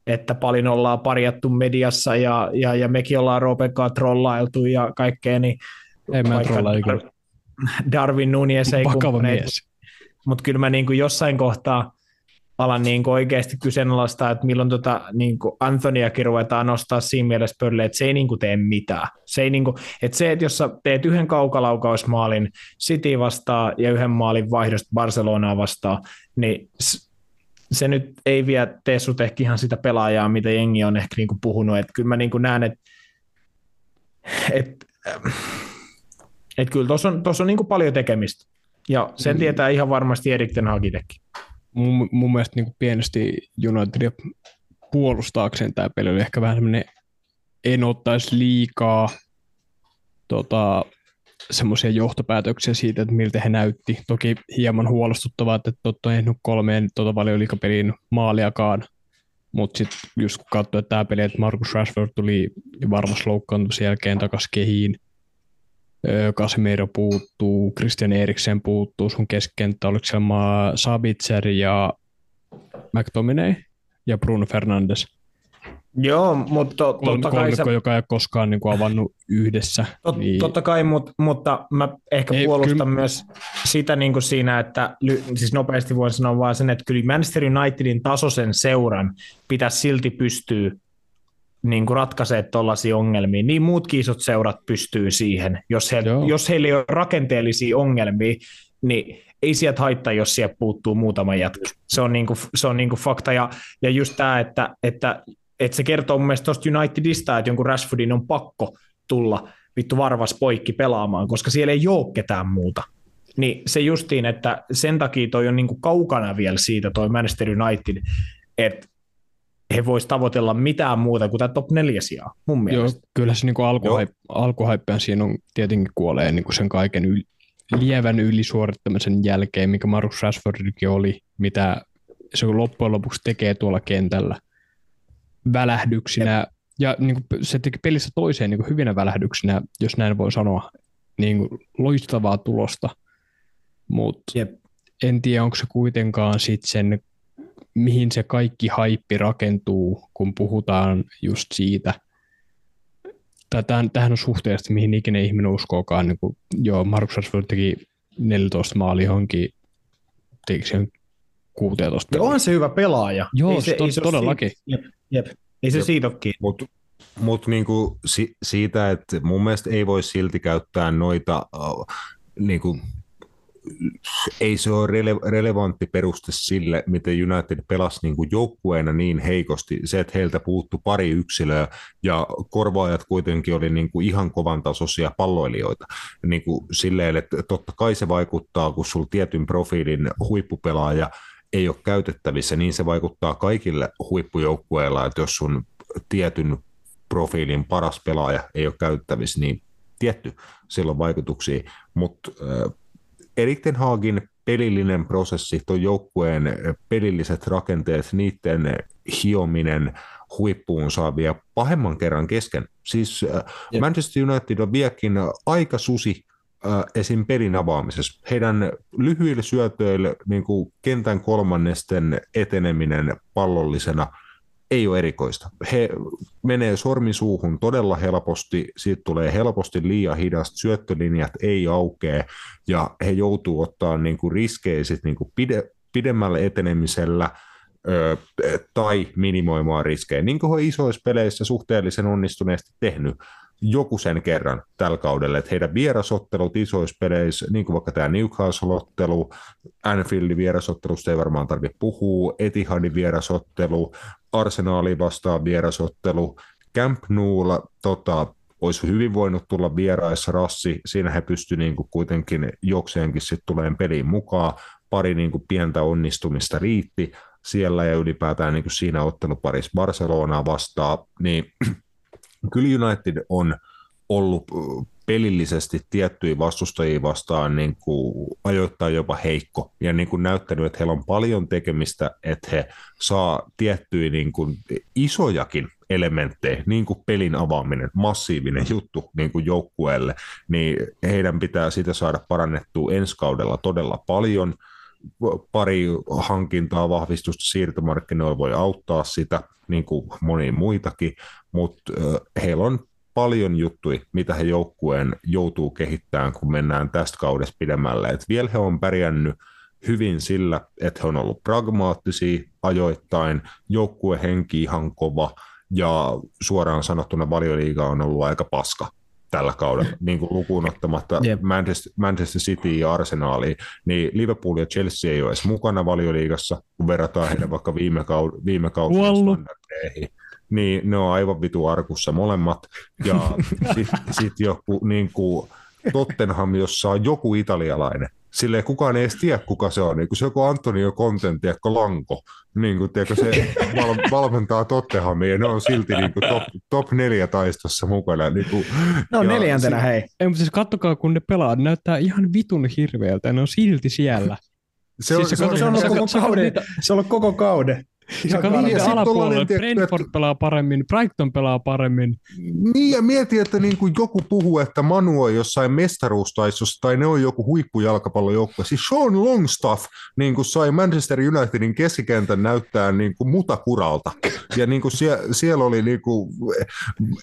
D: että paljon ollaan parjattu mediassa ja, ja, ja mekin ollaan Roopekaa trollailtu ja kaikkea, niin
C: ei mä trollailla
D: Darwin Nunes ei
C: Vakava mies
D: mutta kyllä mä niin kuin jossain kohtaa alan niin kuin oikeasti kyseenalaistaa, että milloin tota, niin kuin Anthoniakin ruvetaan nostaa siinä mielessä pölle, että se ei niin kuin tee mitään. Se, ei niin kuin, että se, että jos sä teet yhden kaukalaukausmaalin City vastaan ja yhden maalin vaihdosta Barcelonaa vastaan, niin se nyt ei vie tee sut ehkä ihan sitä pelaajaa, mitä jengi on ehkä niin kuin puhunut. Että kyllä mä niin kuin näen, että, että, että kyllä tuossa on, tossa on niin kuin paljon tekemistä. Ja sen mm. tietää ihan varmasti Erik Ten Hagitekin
C: mun, mun mielestä niin pienesti Unitedia puolustaakseen tämä peli oli ehkä vähän semmoinen, en ottaisi liikaa tota, semmoisia johtopäätöksiä siitä, että miltä he näytti. Toki hieman huolestuttavaa, että Totto ei nyt kolmeen tota valioliikapeliin maaliakaan, mutta sitten just kun katsoi, tämä peli, että Markus Rashford tuli varmasti loukkaantumisen jälkeen takaisin kehiin, Casemiro puuttuu, Christian Eriksen puuttuu, sun keskenttä, oliko siellä Sabitzer ja McTominay ja Bruno Fernandes.
D: Joo, mutta to, totta kai...
C: Se... joka ei koskaan niin kuin avannut yhdessä.
D: Tot, niin... Totta kai, mutta, mutta mä ehkä ei, puolustan kyllä... myös sitä niin kuin siinä, että siis nopeasti voin sanoa vaan sen, että kyllä Manchester Unitedin tasoisen seuran pitäisi silti pystyä niin kuin ratkaisee tuollaisia ongelmia, niin muutkin isot seurat pystyy siihen. Jos, he, jos heillä ei ole rakenteellisia ongelmia, niin ei sieltä haittaa, jos sieltä puuttuu muutama jätkä. Se on, niin kuin, se on niin kuin fakta. Ja, ja just tämä, että, että, että se kertoo mun mielestä tuosta Unitedista, että jonkun Rashfordin on pakko tulla vittu varvas poikki pelaamaan, koska siellä ei ole ketään muuta. Niin se justiin, että sen takia toi on niin kuin kaukana vielä siitä toi Manchester United, että he voisivat tavoitella mitään muuta kuin tämä top neljä sijaa, mun mielestä.
C: Joo, kyllä se niin alkuhaippeen siinä on tietenkin kuolee niin kuin sen kaiken yl, lievän ylisuorittamisen jälkeen, mikä Marus Rashfordikin oli, mitä se loppujen lopuksi tekee tuolla kentällä välähdyksinä, ja niin kuin se teki pelissä toiseen niin kuin hyvinä välähdyksinä, jos näin voi sanoa, niin kuin loistavaa tulosta, mutta en tiedä, onko se kuitenkaan sitten sen mihin se kaikki haippi rakentuu, kun puhutaan just siitä, tai tähän, tähän on suhteellisesti, mihin ikinä ihminen uskookaan. Niin kuin, joo, Markus Rashford teki 14 maali johonkin, teki sen 16
D: Joo, on se hyvä pelaaja.
C: Joo, ei se, to, ei se todellakin.
D: Jep, jep. Ei se jep. siitä ole kiinni.
A: Mutta mut niinku si, siitä, että mun mielestä ei voi silti käyttää noita uh, niinku ei se ole rele- relevantti peruste sille, miten United pelasi niin kuin joukkueena niin heikosti. Se, että heiltä puuttu pari yksilöä ja korvaajat kuitenkin oli niin kuin ihan kovan tasoisia palloilijoita. Niin kuin silleen, että totta kai se vaikuttaa, kun sulla tietyn profiilin huippupelaaja ei ole käytettävissä, niin se vaikuttaa kaikille huippujoukkueilla, että jos sun tietyn profiilin paras pelaaja ei ole käytettävissä, niin tietty, sillä on vaikutuksia, mutta Erik Ten Hagin pelillinen prosessi, tuon joukkueen pelilliset rakenteet, niiden hiominen huippuun saavia pahemman kerran kesken. Siis äh, Jep. Manchester United on vieläkin aika susi äh, esim. pelin avaamisessa. Heidän lyhyillä syötöillä niin kuin kentän kolmannesten eteneminen pallollisena – ei ole erikoista. He menee sormisuuhun todella helposti, siitä tulee helposti liian hidasta, syöttölinjat ei aukee ja he joutuu ottaa niin kuin riskejä sit niin kuin pide, pidemmällä etenemisellä ö, tai minimoimaan riskejä, niin kuin he isoissa peleissä suhteellisen onnistuneesti tehnyt joku sen kerran tällä kaudella, että heidän vierasottelut isoissa peleissä, niin kuin vaikka tämä Newcastle-ottelu, Anfieldin vierasottelusta ei varmaan tarvitse puhua, Etihadin vierasottelu, Arsenaalin vastaan vierasottelu, Camp Noulla tota, olisi hyvin voinut tulla vieraissa rassi, siinä he pystyivät niin kuitenkin jokseenkin sitten tuleen peliin mukaan, pari niin kuin pientä onnistumista riitti siellä ja ylipäätään niin kuin siinä otteluparissa Barcelonaa vastaan, niin kyllä United on ollut pelillisesti tiettyjä vastustajia vastaan niin kuin ajoittain jopa heikko ja niin kuin näyttänyt, että heillä on paljon tekemistä, että he saa tiettyjä niin kuin isojakin elementtejä, niin kuin pelin avaaminen, massiivinen juttu niin kuin joukkueelle, niin heidän pitää sitä saada parannettua ensi kaudella todella paljon. Pari hankintaa, vahvistusta siirtomarkkinoilla voi auttaa sitä, niin kuin moni muitakin, mutta heillä on paljon juttuja, mitä he joukkueen joutuu kehittämään, kun mennään tästä kaudesta pidemmälle. Et vielä he on pärjännyt hyvin sillä, että he on ollut pragmaattisia ajoittain, joukkuehenki ihan kova ja suoraan sanottuna valioliiga on ollut aika paska tällä kaudella, niin kuin lukuun ottamatta yep. Manchester, Manchester City ja Arsenali, niin Liverpool ja Chelsea ei ole edes mukana valioliigassa, kun verrataan heidän vaikka viime, kaud- viime kauden standardeihin. Niin ne on aivan vitu arkussa molemmat. Ja sitten sit joku niin kuin Tottenham, jossa on joku italialainen, silleen kukaan ei edes tiedä, kuka se on. Niin kuin se joku Antonio Conten, tiedätkö, Lanko, niin kuin, tiedätkö, se val- valmentaa Tottenhamia ja ne on silti niin kuin top, top neljä taistossa mukana. Niin kuin,
D: no neljäntenä, si- hei.
C: Ei, mutta siis kattokaa, kun ne pelaa, ne näyttää ihan vitun hirveältä ja ne on silti siellä.
D: Se on, siis se, on, se, on, se, on, koko kauden, se on ollut koko kauden.
C: Se on niiden alapuolella. Brentford pelaa paremmin, Brighton pelaa paremmin.
A: Niin, ja mieti, että niin kuin joku puhuu, että Manu on jossain mestaruustaistossa tai ne on joku huippujalkapallojoukkue. Siis Sean Longstaff niin kuin sai Manchester Unitedin keskikentän näyttää niin kuin mutakuralta. Ja niin kuin sie, siellä oli, niin kuin,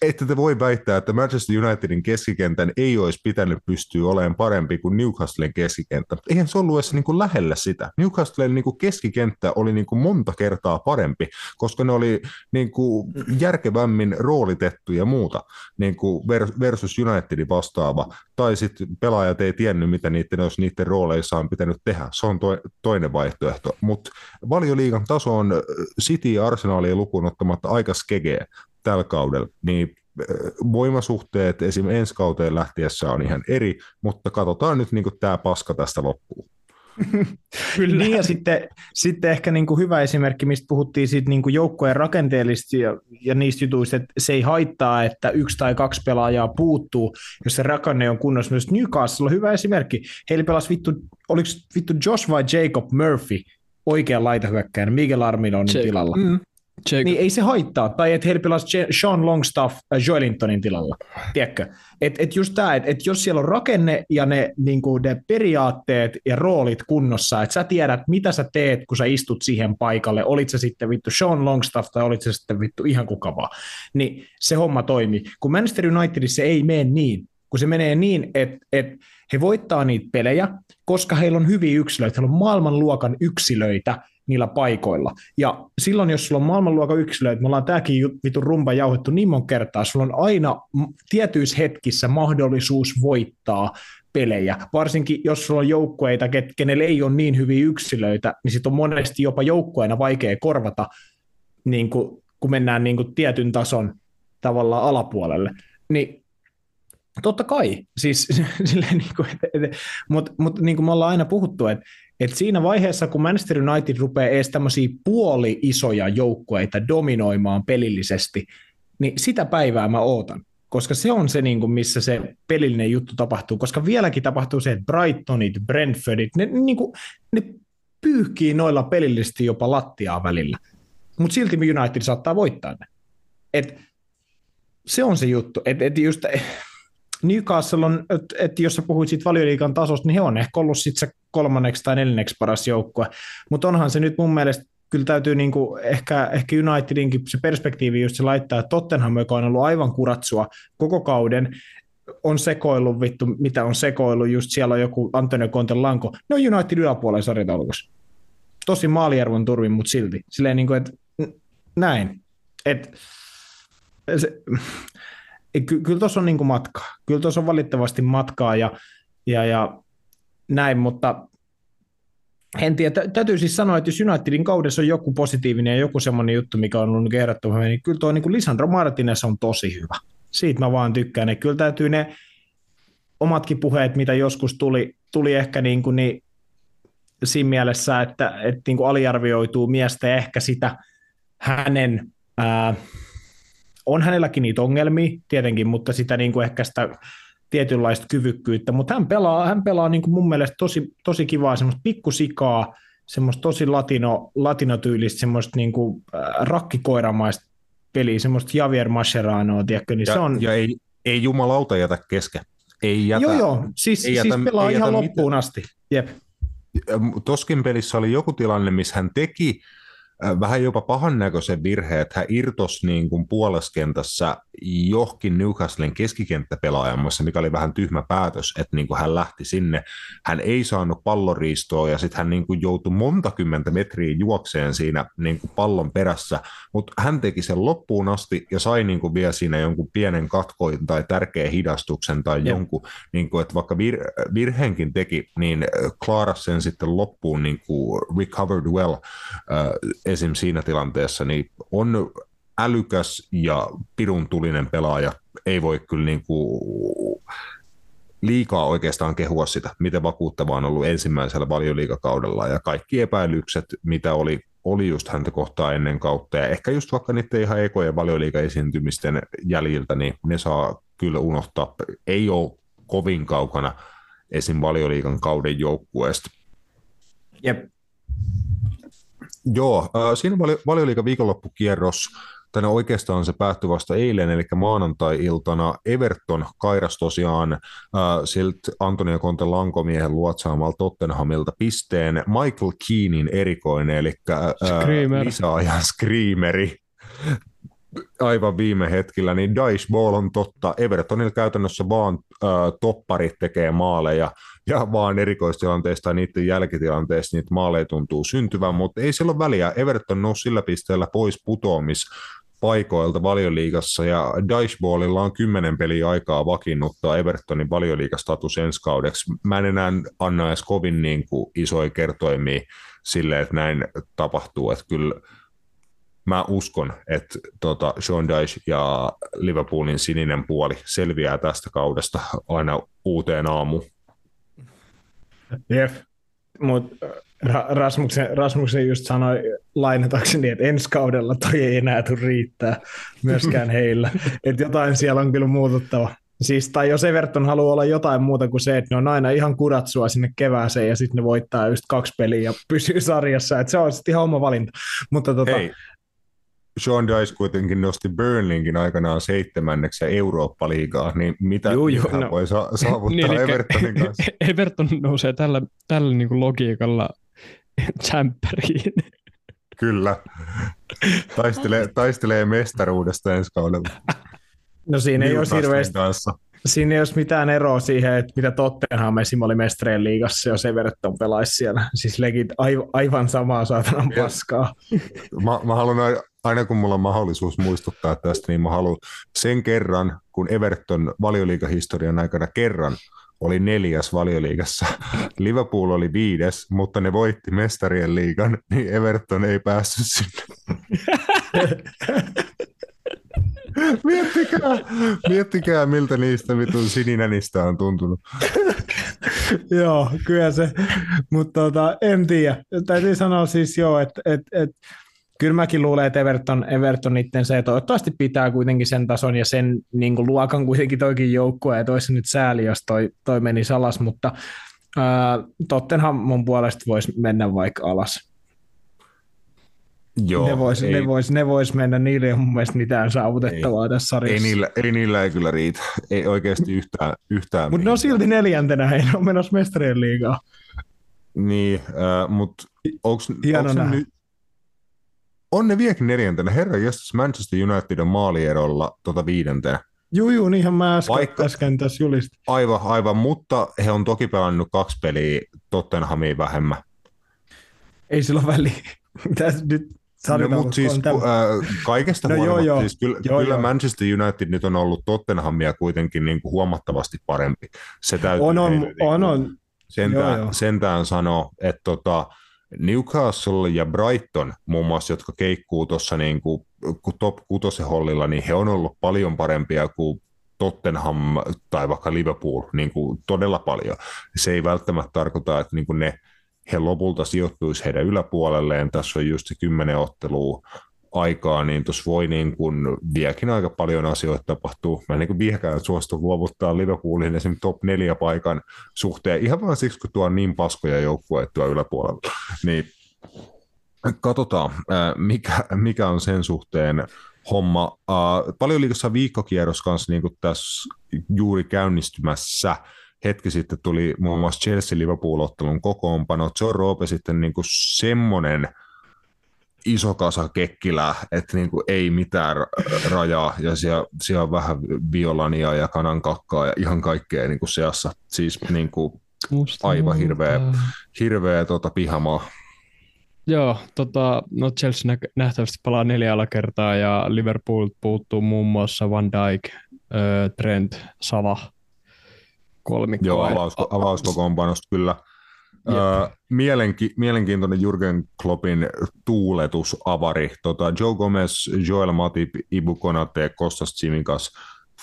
A: että te voi väittää, että Manchester Unitedin keskikentän ei olisi pitänyt pystyä olemaan parempi kuin Newcastlen keskikenttä. Eihän se ollut edes niin kuin lähellä sitä. Newcastlen niin kuin keskikenttä oli niin kuin monta kertaa parempi, koska ne oli niin kuin järkevämmin roolitettu ja muuta niin kuin versus Unitedin vastaava. Tai sitten pelaajat ei tiennyt, mitä niiden, jos niiden rooleissa on pitänyt tehdä. Se on to, toinen vaihtoehto. Mutta valioliigan taso on City ja Arsenalia lukuun ottamatta aika skegee tällä kaudella, niin voimasuhteet esimerkiksi ensi kauteen lähtiessä on ihan eri, mutta katsotaan nyt niin tämä paska tästä loppuun.
D: Kyllä. Niin ja sitten, sitten ehkä niin kuin hyvä esimerkki, mistä puhuttiin siitä niin kuin joukkojen rakenteellisesti ja, ja niistä jutuista, että se ei haittaa, että yksi tai kaksi pelaajaa puuttuu, jos se rakenne on kunnossa. Myös Newcastle on hyvä esimerkki. Heillä pelasi vittu, oliko vittu Josh vai Jacob Murphy oikean laitahyökkäin Miguel Armidonin tilalla. Mm. Jacob. Niin ei se haittaa. Tai että heillä pelasi Sean Longstaff äh, Joelintonin tilalla. Tiedätkö? Et, et just tämä, että et jos siellä on rakenne ja ne, niinku, ne periaatteet ja roolit kunnossa, että sä tiedät, mitä sä teet, kun sä istut siihen paikalle, olit se sitten vittu Sean Longstaff tai olit se sitten vittu ihan kuka vaan, niin se homma toimii. Kun Manchester Unitedissa ei mene niin, kun se menee niin, että et he voittaa niitä pelejä, koska heillä on hyviä yksilöitä, heillä on maailmanluokan yksilöitä, niillä paikoilla. Ja silloin, jos sulla on maailmanluokan yksilöitä, me ollaan tämäkin vitun rumpa jauhettu niin monta kertaa, sulla on aina tietyissä hetkissä mahdollisuus voittaa pelejä. Varsinkin jos sulla on joukkueita, kenelle ei ole niin hyviä yksilöitä, niin sitten on monesti jopa joukkueena vaikea korvata, niin kuin, kun mennään niin kuin tietyn tason tavallaan alapuolelle. Niin totta kai, siis niin mutta mut, niin kuin me ollaan aina puhuttu, että et siinä vaiheessa, kun Manchester United rupeaa edes tämmöisiä puoli-isoja joukkueita dominoimaan pelillisesti, niin sitä päivää mä ootan. Koska se on se, niin kuin, missä se pelillinen juttu tapahtuu, koska vieläkin tapahtuu se, että Brightonit, Brentfordit, ne, niin kuin, ne pyyhkii noilla pelillisesti jopa lattiaa välillä, mutta silti United saattaa voittaa ne. Et se on se juttu, että et just, Newcastle on, että et jos sä puhuit siitä valioliikan tasosta, niin he on ehkä ollut sitten se kolmanneksi tai neljänneksi paras joukkue, mutta onhan se nyt mun mielestä kyllä täytyy niinku ehkä, ehkä Unitedinkin se perspektiivi just se laittaa, että Tottenham, joka on ollut aivan kuratsua koko kauden, on sekoillut vittu, mitä on sekoillut, just siellä on joku Antonio Conte lanko, ne on United yläpuolella sarjataulukossa. Tosi maaliarvon turvin, mutta silti. Silleen niin kuin, että näin. Et, se, ky- kyllä tuossa on niin matkaa. Kyllä tuossa on valitettavasti matkaa ja, ja, ja näin, mutta en tiedä, täytyy siis sanoa, että jos Unitedin kaudessa on joku positiivinen ja joku semmoinen juttu, mikä on ollut ehdottoman niin kyllä tuo niin Lisandro Martinez on tosi hyvä. Siitä mä vaan tykkään. Että kyllä täytyy ne omatkin puheet, mitä joskus tuli, tuli ehkä niin, kuin niin siinä mielessä, että, että niin kuin aliarvioituu miestä ja ehkä sitä hänen ää, on hänelläkin niitä ongelmia tietenkin, mutta sitä niin kuin ehkä sitä tietynlaista kyvykkyyttä, mutta hän pelaa, hän pelaa niin kuin mun mielestä tosi, tosi kivaa semmoista pikkusikaa, semmoista tosi latino, latinotyylistä, semmoista niin kuin, äh, rakkikoiramaista peliä, semmoista Javier Mascheranoa, tiedätkö, niin
A: ja,
D: se on...
A: Ja ei, ei jumalauta jätä kesken. Ei jätä,
D: joo, joo, siis, ei jätä, siis pelaa ei ihan loppuun mitään. asti. Jep.
A: Toskin pelissä oli joku tilanne, missä hän teki vähän jopa pahan näköisen virheen, että hän irtos niin kuin puoleskentässä johonkin Newcastlen keskikenttäpelaajammassa, mikä oli vähän tyhmä päätös, että niin kuin hän lähti sinne. Hän ei saanut palloriistoa ja sitten hän niin kuin joutui monta kymmentä metriä juokseen siinä niin kuin pallon perässä, mutta hän teki sen loppuun asti ja sai niin kuin vielä siinä jonkun pienen katkoin tai tärkeän hidastuksen tai ja. jonkun, niin kuin, että vaikka vir- virheenkin teki, niin klaaras sen sitten loppuun niin kuin recovered well äh, esim. siinä tilanteessa, niin on älykäs ja pirun tulinen pelaaja. Ei voi kyllä niin kuin liikaa oikeastaan kehua sitä, miten vakuuttavaa on ollut ensimmäisellä valioliikakaudella ja kaikki epäilykset, mitä oli, oli just häntä kohtaa ennen kautta ja ehkä just vaikka niiden ihan ekojen valioliikaesiintymisten jäljiltä, niin ne saa kyllä unohtaa. Ei ole kovin kaukana esim. valioliikan kauden joukkueesta.
D: Jep.
A: Joo, äh, siinä oli valioliikan viikonloppukierros. Tänne oikeastaan se päättyi vasta eilen, eli maanantai-iltana. Everton kairas tosiaan äh, siltä Antonio Conte Lankomiehen luotsaamalta Tottenhamilta pisteen Michael Keenin erikoinen, eli äh, lisäajan screameri aivan viime hetkellä, niin Dice Ball on totta. Evertonilla käytännössä vaan äh, topparit tekee maaleja ja vaan erikoistilanteista tai niiden jälkitilanteista niitä maaleja tuntuu syntyvän, mutta ei sillä ole väliä. Everton nousi sillä pisteellä pois putoamis paikoilta valioliigassa ja Diceballilla on kymmenen peliä aikaa vakiinnuttaa Evertonin valioliigastatus ensi kaudeksi. Mä en enää anna edes kovin niin kuin isoja kertoimia sille, että näin tapahtuu, että kyllä mä uskon, että tota Sean Dyche ja Liverpoolin sininen puoli selviää tästä kaudesta aina uuteen aamuun.
D: Jep, mutta Ra- Rasmuksen, Rasmuksen just sanoi lainatakseni, että ensi kaudella toi ei enää tule riittää myöskään heillä. että jotain siellä on kyllä muututtava. Siis, tai jos Everton haluaa olla jotain muuta kuin se, että ne on aina ihan kuratsua sinne kevääseen ja sitten ne voittaa just kaksi peliä ja pysyy sarjassa, että se on sitten ihan oma valinta. Mutta tota,
A: Hei, Sean Dice kuitenkin nosti Burnlinkin aikanaan seitsemänneksi Eurooppa-liigaa, niin mitä juu, juu, no. voi sa- saavuttaa niin, Evertonin kanssa?
C: Everton nousee tällä, tällä niin kuin logiikalla Champeriin.
A: Kyllä. Taistelee, taistelee mestaruudesta ensi kaudella.
D: No siinä ei ole hirveästi, kanssa. Siinä ei ole mitään eroa siihen, että mitä Tottenham esim. oli mestareen liigassa, jos Everton pelaisi siellä. Siis legit aivan samaa saatanan paskaa.
A: Mä, mä haluan aina kun mulla on mahdollisuus muistuttaa tästä, niin mä haluan sen kerran, kun Everton valioliikahistorian aikana kerran oli neljäs valioliigassa. Liverpool oli viides, mutta ne voitti mestarien liigan, niin Everton ei päässyt sinne. miettikää, miettikää, miltä niistä vitun sininänistä on tuntunut.
D: joo, kyllä se, mutta tota, en tiedä. Täytyy sanoa siis joo, että et, et, kyllä mäkin luulen, että Everton, Everton se toivottavasti pitää kuitenkin sen tason ja sen niin kuin luokan kuitenkin toikin joukkue, ja toisi nyt sääli, jos toi, toi meni salas, mutta ää, Tottenham mun puolesta voisi mennä vaikka alas. Joo, ne vois, ei, ne, vois, ne vois mennä, niille ei ole mun mielestä mitään saavutettavaa ei, tässä sarjassa.
A: Ei niillä, ei niillä ei kyllä riitä, ei oikeasti yhtään. yhtään
D: mutta ne on silti neljäntenä, ei ne ole menossa mestarien liigaa.
A: Niin, äh, mutta onko nyt, on ne vieläkin neljäntenä. Herra jos Manchester United on maalierolla tota viidentenä.
D: Juu, juu, niinhän mä äsken, Vaikka, äsken tässä julistin.
A: Aivan, aivan, mutta he on toki pelannut kaksi peliä Tottenhamiin vähemmän.
D: Ei sillä ole väliä. Mitäs nyt
A: No, mutta siis äh, kaikesta no, huolimatta, joo, joo. Siis kyllä, joo, kyllä joo. Manchester United nyt on ollut Tottenhamia kuitenkin niin kuin huomattavasti parempi. Se täytyy
D: on, on, niin on, on.
A: Sentään, joo, joo. sentään sanoa, että tota, Newcastle ja Brighton muun muassa, jotka keikkuu tuossa niin kuin top kutosen hollilla, niin he on ollut paljon parempia kuin Tottenham tai vaikka Liverpool niin kuin todella paljon. Se ei välttämättä tarkoita, että niin kuin ne, he lopulta sijoittuisi heidän yläpuolelleen. Tässä on just se kymmenen ottelua aikaa, niin tuossa voi niin kuin vieläkin aika paljon asioita tapahtuu. Mä en niin vieläkään suostu luovuttaa Liverpoolin esim. top 4 paikan suhteen, ihan vaan siksi, kun tuo on niin paskoja joukkueet tuo yläpuolella. Niin katsotaan, mikä, mikä on sen suhteen homma. Paljon liikassa viikkokierros kanssa niin kuin tässä juuri käynnistymässä. Hetki sitten tuli muun muassa Chelsea-Liverpool-ottelun kokoonpano. John Roope sitten niin kuin semmoinen – iso kasa kekkilää, että niin kuin ei mitään ra- rajaa, ja siellä, siellä on vähän violania ja kanankakkaa ja ihan kaikkea niin kuin seassa. Siis niin kuin
C: Musta
A: aivan hirveä, hirveä tota, pihamaa.
C: Joo, tota, no Chelsea nä- nähtävästi palaa neljä alakertaa ja Liverpool puuttuu muun muassa Van Dijk, äh, Trent, Salah, kolmikko.
A: Joo,
C: Ei-
A: avaus, avauskokoonpanosta kyllä. Öö, mielenki, mielenkiintoinen Jurgen Kloppin tuuletusavari. Tota, Joe Gomez, Joel Matip, Ibu Konate, Kostas Tsimikas,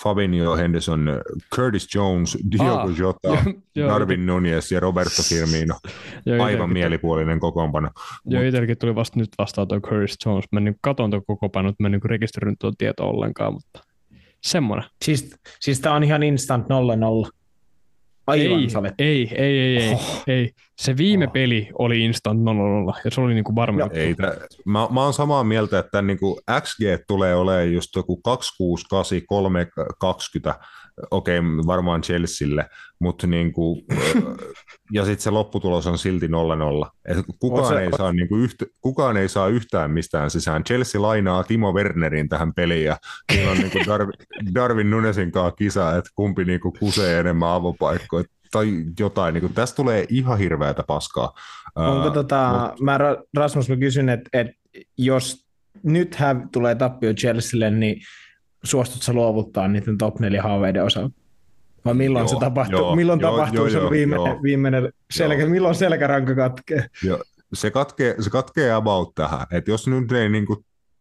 A: Fabinho Henderson, Curtis Jones, Diogo
C: Ah,
A: Jota, Darwin Nunez ja Roberto Firmino.
C: joo,
A: Aivan
C: itelläkin-
A: mielipuolinen kokoonpano.
C: Joo, itselläkin tuli vasta nyt vastaan tuo Curtis Jones. Mä niin katon tuon koko panon, että mä en niin rekisteröinyt tuon tietoa ollenkaan, mutta semmoinen.
D: Siis, siis tää on ihan instant 0-0. Aivan
C: ei,
D: salet.
C: ei, ei, ei, ei,
D: Oh.
C: ei. Se viime
D: Oh.
C: peli oli instant 0-0 ja se oli niin kuin varma.
D: No.
A: Ei, tä, mä, mä oon samaa mieltä, että niin kuin XG tulee olemaan just joku 268, 320, okei varmaan Chelsealle, mutta niin kuin, ja sitten se lopputulos on silti 0-0. Et kukaan,
D: se-
A: ei saa, niin kuin yhtä, kukaan ei saa yhtään mistään sisään. Chelsea lainaa Timo Wernerin tähän peliin ja siinä on niin kuin Darwin, Darwin Nunesin kanssa kisa, että kumpi niin kuin kusee enemmän avopaikkoja tai jotain. Niin kuin, tästä tulee ihan hirveätä paskaa.
D: Onko tota, mä Ra- Rasmus mä kysyn, että et jos nyt hän tulee tappio Chelsealle, niin suostut sä luovuttaa niiden top 4 haaveiden osalta? Vai milloin
A: Joo,
D: se tapahtuu?
A: joo,
D: milloin
A: joo,
D: tapahtuu
A: joo,
D: se
A: joo,
D: viimeinen,
A: joo.
D: viimeinen selkä,
A: Joo.
D: milloin selkäranka katkee?
A: se katkee, se katkee about tähän. Et jos nyt ei niinku,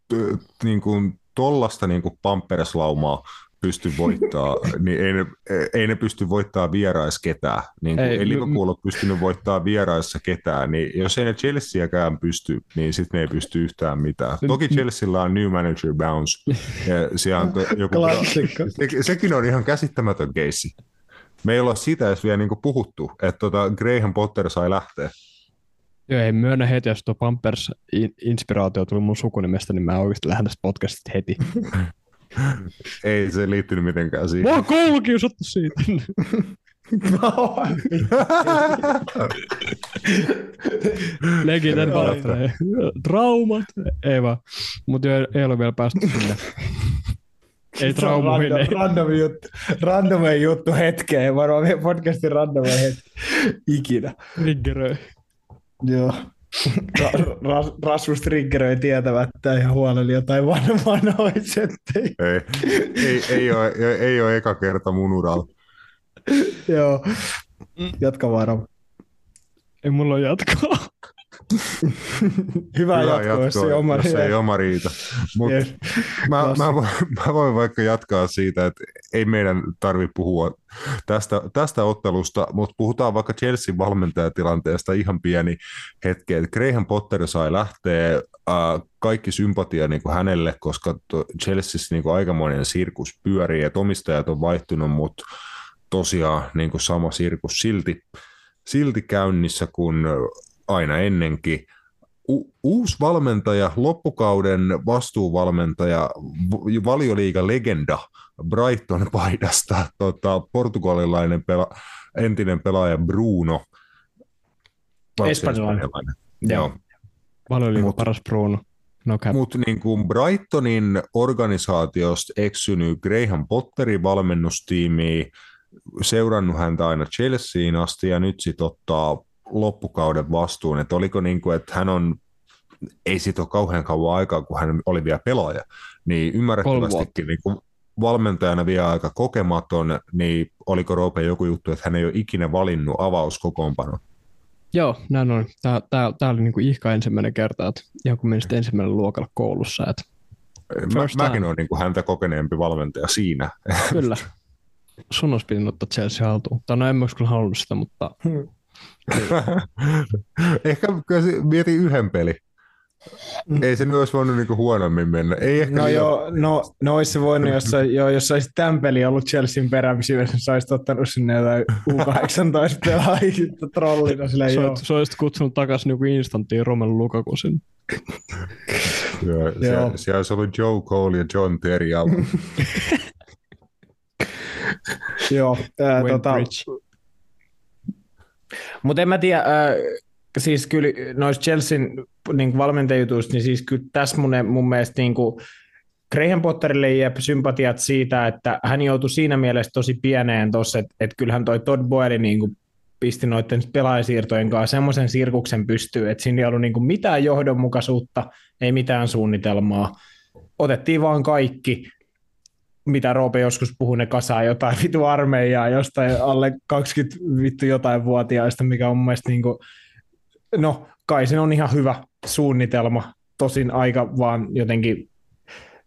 A: t- niinku, tollasta niinku pampereslaumaa pysty voittaa, niin ei ne, ei ne pysty voittaa vierais ketään. Niin
C: Ei,
A: ei, Liverpool ole pystynyt voittaa vieraissa ketään, niin jos ei ne Chelseakään pysty, niin sitten ne ei pysty yhtään mitään. Toki Chelsealla on new manager bounce, ja siellä on joku, se, sekin on ihan käsittämätön keissi. Me ei olla siitä edes vielä niinku puhuttu, että tota Graham Potter sai lähteä.
C: Joo, ei myönnä heti, jos tuo Pampers-inspiraatio tuli mun sukunimestä, niin mä oikeasti lähden tästä podcastista heti.
A: Ei se liittynyt mitenkään siihen.
C: Mä oon koulukiusattu siitä. Legiten valehtelee. Traumat. Ei vaan. Mutta ei ole vielä päästy sinne. Ei traumoihin.
D: Random,
C: Ei.
D: random juttu, random juttu hetkeen, varmaan podcastin random hetki ikinä.
C: Triggeröi.
D: Joo. Ra- ra- Rasmus triggeröi tietämättä ja huoleli jotain van- vanhoja settejä.
A: Ei, ei, ei, ole, ei, ei ole eka kerta mun uralla.
D: Joo. Jatka vaan.
C: Ei mulla ole jatkoa.
D: Hyvä,
A: Hyvä
D: jatko, jos ei oma
A: jos ei oma riita. Mut
D: Yes.
A: mä, mä, voin, mä voin vaikka jatkaa siitä, että ei meidän tarvi puhua tästä, tästä ottelusta, mutta puhutaan vaikka Chelsea valmentajatilanteesta ihan pieni hetki. Et Graham Potter sai lähteä äh, kaikki sympatia niin kuin hänelle, koska Chelseassa niin kuin aikamoinen sirkus pyörii, että omistajat on vaihtunut, mutta tosiaan niin kuin sama sirkus silti, silti käynnissä kuin aina ennenkin. U- uusi valmentaja, loppukauden vastuuvalmentaja, v- valioliiga legenda Brighton paidasta, tota, portugalilainen pela- entinen pelaaja Bruno.
D: Espanjalainen. Joo.
A: Mut-
C: paras Bruno. No.
A: Mutta niin kuin Brightonin organisaatiosta eksynyt Graham Potterin valmennustiimiin, seurannut häntä aina Chelseaan asti ja nyt sitten ottaa loppukauden vastuun, että oliko niin kuin, että hän on, ei siitä ole kauhean kauan aikaa, kun hän oli vielä pelaaja, niin ymmärrettävästikin niin kuin valmentajana vielä aika kokematon, niin oliko Roope joku juttu, että hän ei ole ikinä valinnut avauskokoonpano.
C: Joo, näin on. Tää, tää, tää oli niinku ihka ensimmäinen kerta, että ihan kun menisit ensimmäinen luokalla koulussa. Että
A: Mä, mäkin olen niin kuin häntä kokeneempi valmentaja siinä.
C: kyllä. Sun olisi pitänyt ottaa Chelsea haltuun. Tai no en mä olisi kyllä halunnut sitä, mutta
A: ehkä kyllä se- mieti yhden peli. Ei se nyt olisi voinut niinku huonommin mennä. Ei ehkä
D: No
A: liian-
D: joo, no, no olisi se voinut, jos, joo, jos olisit tämän pelin ollut Chelsean peräpysyydessä, sä olisit ottanut sinne jotain U18 pelaajia trollina
C: sä,
D: joo.
C: oot- sä olisit kutsunut takaisin niinku instanttiin Romelu Lukaku sinne.
A: Joo,
D: Joo.
A: siellä, siellä olisi ollut Joe Cole ja John Terry
D: joo ää, tota. Mutta en mä tiedä, äh, siis kyllä noissa Chelsean niin valmentajutuista, niin siis kyllä tässä mun, mun mielestä niin kuin Graham Potterille jää sympatiat siitä, että hän joutui siinä mielessä tosi pieneen tuossa, että, että kyllähän toi Todd Boyle niin kuin pisti noiden pelaajasiirtojen kanssa semmoisen sirkuksen pystyy, että siinä ei ollut niin kuin mitään johdonmukaisuutta, ei mitään suunnitelmaa. Otettiin vaan kaikki, mitä Roope joskus puhui, ne kasaa jotain vitu armeijaa jostain alle 20 vittu jotain vuotiaista, mikä on mun mielestä niin kuin, no kai se on ihan hyvä suunnitelma, tosin aika vaan jotenkin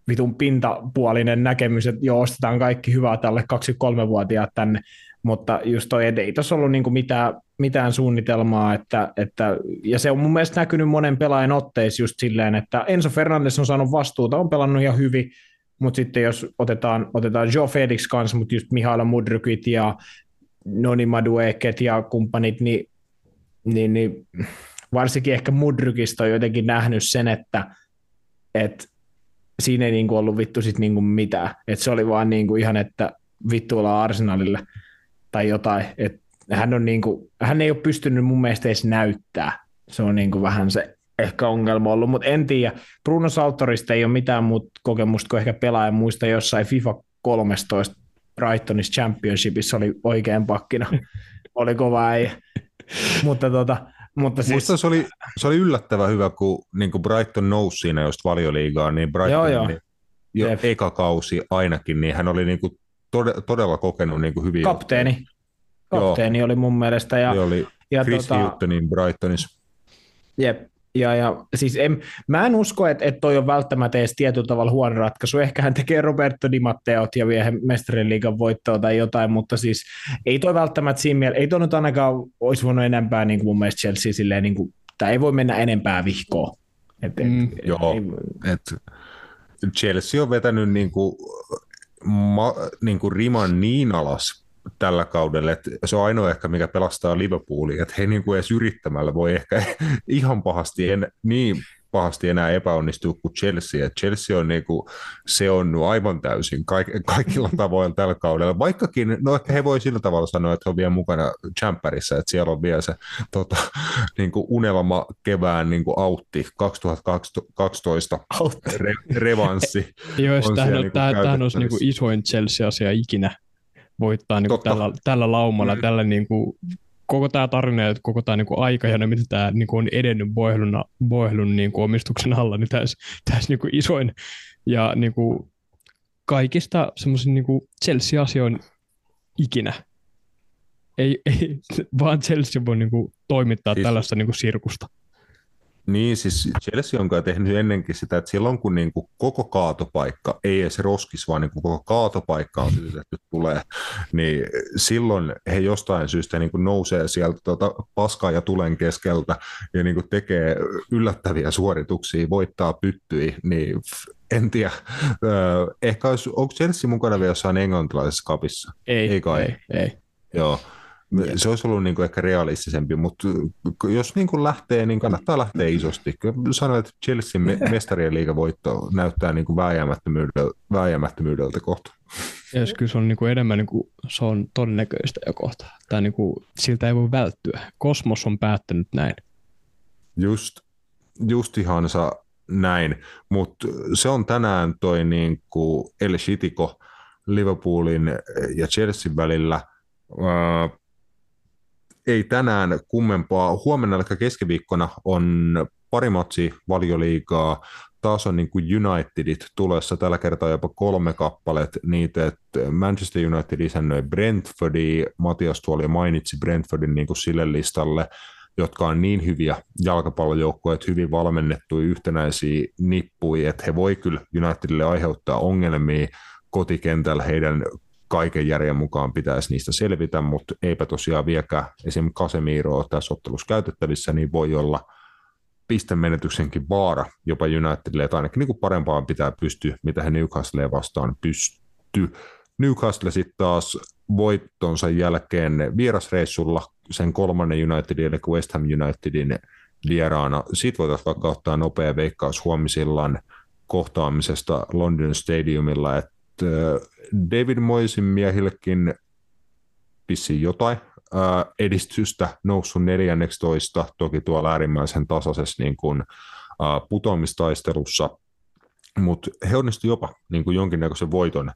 D: vitun pintapuolinen näkemys, että joo, ostetaan kaikki hyvää tälle 23-vuotiaat tänne, mutta just toi, ei tuossa ollut niinku mitään, mitään suunnitelmaa, että, että, ja se on mun mielestä näkynyt monen pelaajan otteissa just silleen, että Enzo Fernandes on saanut vastuuta, on pelannut ihan hyvin, mutta sitten jos otetaan, otetaan Joe Felix kanssa, mutta just Mihaila Mudrykit ja Noni Madueket ja kumppanit, niin, niin, niin varsinkin ehkä Mudrykista on jotenkin nähnyt sen, että, että siinä ei niinku ollut vittu sit niinku mitään. Et se oli vaan niinku ihan, että vittu ollaan arsenalille tai jotain. Et hän, on niinku, hän ei ole pystynyt mun mielestä edes näyttää. Se on niinku vähän se ehkä ongelma ollut, mutta en tiedä. Bruno Saltorista ei ole mitään muuta kokemusta kuin ehkä pelaajan muista jossain FIFA 13 Brightonissa Championshipissa oli oikein pakkina. oli kova ei. mutta tota, mutta siis...
A: Musta se oli, se oli yllättävän hyvä, kun niin kuin Brighton nousi siinä just valioliigaan, niin Brighton joo, joo. Niin, jo Jep. eka kausi ainakin, niin hän oli niin kuin todella, todella kokenut niin kuin hyvin.
D: Kapteeni. Kapteeni joo. oli mun mielestä. Ja,
A: se oli ja Chris tota, Huttonin Brightonissa.
D: Jep, ja, ja siis en, mä en usko, että, että toi on välttämättä edes tietyllä tavalla huono ratkaisu. Ehkä hän tekee Roberto Di Matteot ja vie mestarien liigan voittoa tai jotain, mutta siis ei toi välttämättä siinä mielessä, ei toi nyt ainakaan olisi voinut enempää niin kuin mun mielestä Chelsea silleen, niin kuin, tai ei voi mennä enempää vihkoon.
A: Et, et, mm, et, joo, ei, et Chelsea on vetänyt niin kuin, ma, niin kuin riman niin alas tällä kaudella, että se on ainoa ehkä, mikä pelastaa Liverpoolia, että he niin kuin edes yrittämällä voi ehkä ihan pahasti, en, niin pahasti enää epäonnistua kuin Chelsea. Et Chelsea on niin kuin, se on aivan täysin kaik, kaikilla tavoilla tällä kaudella, vaikkakin, no ehkä he voi sillä tavalla sanoa, että he on vielä mukana Champerissa, että siellä on vielä se tota, niin kuin unelma kevään niin kuin autti 2012 Re, revanssi.
C: Joo, tämähän, on, niin olisi niin kuin isoin Chelsea-asia ikinä voittaa niin kuin tällä, tällä laumalla, mm. tällä niin kuin, koko tämä tarina ja koko tämä niin aika ja mitä tämä niin kuin on edennyt Boihlun, Boihlun niin kuin omistuksen alla, niin tässä, tässä niin kuin isoin ja niin kuin kaikista semmoisen niin Chelsea-asioin ikinä. Ei, ei, vaan Chelsea voi niin kuin, toimittaa siis, tällaista niin kuin sirkusta.
A: Niin, siis Chelsea on tehnyt ennenkin sitä, että silloin kun niin kuin koko kaatopaikka, ei edes roskis, vaan niin kuin koko kaatopaikka on sytytetty tulee, niin silloin he jostain syystä niin kuin nousee sieltä tuota paskaa ja tulen keskeltä ja niin kuin tekee yllättäviä suorituksia, voittaa pyttyi, niin en tiedä. Ehkä olisi, onko Chelsea mukana vielä jossain englantilaisessa kapissa?
C: Ei, ei kai. Ei, ei.
A: Joo. Se olisi ollut niin kuin ehkä realistisempi, mutta jos niin kuin lähtee, niin kannattaa lähteä isosti. Sanoin, että Chelsea mestarien liigavoitto näyttää niin kuin vääjäämättömyydeltä, vääjäämättömyydeltä kohta.
C: Ja kyllä se on niin kuin enemmän niin kuin, se on todennäköistä jo kohta. Tai niin kuin, siltä ei voi välttyä. Kosmos on päättänyt näin.
A: Just, just ihansa näin, mutta se on tänään toi niin kuin El Shitiko Liverpoolin ja Chelsea välillä ei tänään kummempaa. Huomenna, eli keskiviikkona, on pari matsi valioliigaa. Taas on niin kuin Unitedit tulessa tällä kertaa jopa kolme kappaleet niitä, että Manchester United isännöi Brentfordi, Matias tuoli mainitsi Brentfordin niin kuin sille listalle, jotka on niin hyviä jalkapallojoukkoja, että hyvin valmennettuja yhtenäisiä nippuja, että he voi kyllä Unitedille aiheuttaa ongelmia kotikentällä heidän kaiken järjen mukaan pitäisi niistä selvitä, mutta eipä tosiaan vieläkään esimerkiksi Casemiro ole tässä ottelussa käytettävissä, niin voi olla pistemenetyksenkin vaara jopa Unitedille, että ainakin niin parempaan pitää pystyä, mitä he Newcastle vastaan pystyy. Newcastle sitten taas voittonsa jälkeen vierasreissulla sen kolmannen Unitedin, eli West Ham Unitedin vieraana. Siitä voitaisiin vaikka ottaa nopea veikkaus huomisillan kohtaamisesta London Stadiumilla, että David Moisin miehillekin pissi jotain edistystä, noussut 14, toki tuolla äärimmäisen tasaisessa niin kuin, putoamistaistelussa, mutta he onnistuivat jopa niin kuin jonkinnäköisen voiton,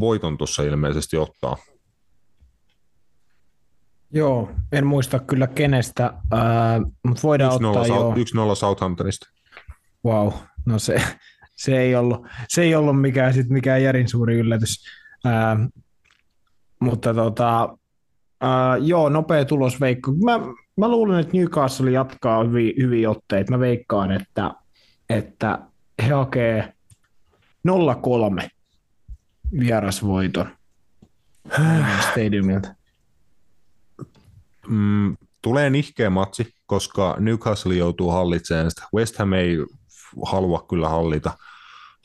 A: voiton tuossa ilmeisesti ottaa.
D: Joo, en muista kyllä kenestä, äh, mutta voidaan 1-0 ottaa
A: jo... 1-0 Southamptonista.
D: Wow, no se, se, ei ollut, se ei ollut mikään, sit mikään järin suuri yllätys. Äh, mutta tota, äh, joo, nopea tulosveikko. Mä, mä luulen, että Newcastle jatkaa hyvin, hyviä otteita. Mä veikkaan, että, että he hakee 0-3 vierasvoiton stadiumilta.
A: Mm, tulee nihkeä matsi, koska Newcastle joutuu hallitsemaan sitä. West Ham ei halua kyllä hallita,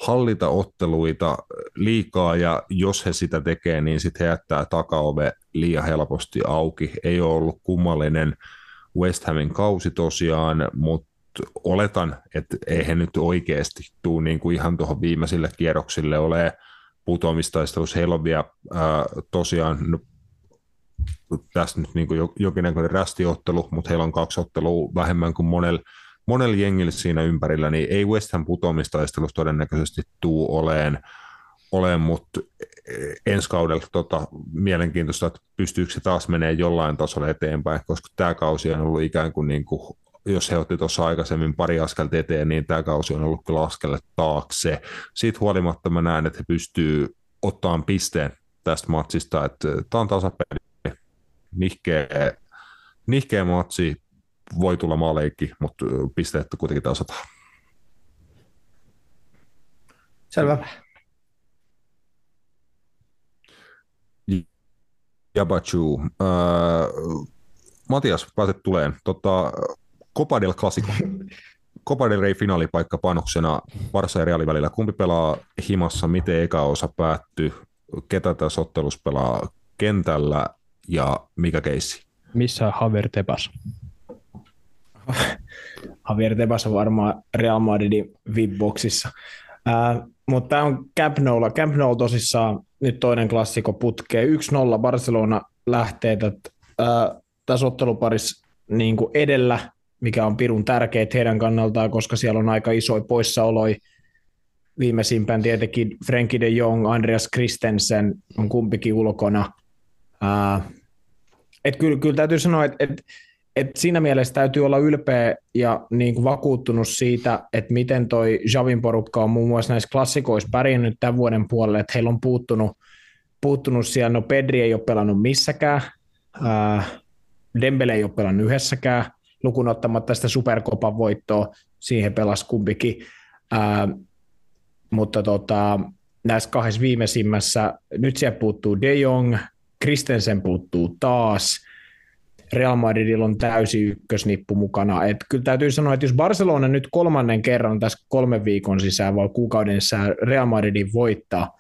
A: hallita otteluita liikaa, ja jos he sitä tekee, niin sitten he jättää takaove liian helposti auki. Ei ole ollut kummallinen West Hamin kausi tosiaan, mutta oletan, että ei he nyt oikeasti tuu niin kuin ihan tuohon viimeisille kierroksille ole putoamistaistelussa. Heillä on vielä ää, tosiaan no, tässä nyt niin kuin jonkinnäköinen rästiottelu, mutta heillä on kaksi ottelua vähemmän kuin monella monel jengillä siinä ympärillä, niin ei West Ham putoamistaistelussa todennäköisesti tuu oleen, oleen mutta ensi kaudella tota, mielenkiintoista, että pystyykö se taas menee jollain tasolla eteenpäin, koska tämä kausi on ollut ikään kuin, niin kuin jos he otti tuossa aikaisemmin pari askelta eteen, niin tämä kausi on ollut kyllä askelle taakse. Siitä huolimatta mä näen, että he pystyy ottamaan pisteen tästä matsista, että tämä on tasapeli. Nihkeä, nihkeä matsi, voi tulla maaleikki, mutta pisteet kuitenkin tasataan.
D: Selvä.
A: Jabachu. Äh, Matias, pääset tuleen. Tota, Copa del Clasico. Copa del Rey finaalipaikka panoksena Barça ja Reali välillä. Kumpi pelaa himassa, miten eka osa päättyy, ketä tässä ottelussa pelaa kentällä ja mikä keissi?
C: Missä Haver Tepas?
D: Javier Tebas on varmaan Real Madridin VIP-boksissa. Äh, mutta tämä on Camp Noulla. Camp Nou tosissaan nyt toinen klassikko putkee. 1-0 Barcelona lähtee äh, tässä otteluparissa niin kuin edellä, mikä on pirun tärkeä heidän kannaltaan, koska siellä on aika isoja poissaoloja. Viimeisimpään tietenkin Frenkie de Jong, Andreas Christensen on kumpikin ulkona. Äh, et kyllä, kyllä täytyy sanoa, että et et siinä mielessä täytyy olla ylpeä ja niin kuin vakuuttunut siitä, että miten toi Javin porukka on muun muassa näissä klassikoissa pärjännyt tämän vuoden puolelle, että heillä on puuttunut, puuttunut siellä, no Pedri ei ole pelannut missäkään, ää, Dembele ei ole pelannut yhdessäkään, lukuun ottamatta sitä superkopan voittoa, siihen pelasi kumpikin, ää, mutta tota, näissä kahdessa viimeisimmässä, nyt siellä puuttuu De Jong, Kristensen puuttuu taas, Real Madridilla on täysi ykkösnippu mukana. Et kyllä täytyy sanoa, että jos Barcelona nyt kolmannen kerran tässä kolmen viikon sisään vai kuukauden sisään Real Madridin voittaa,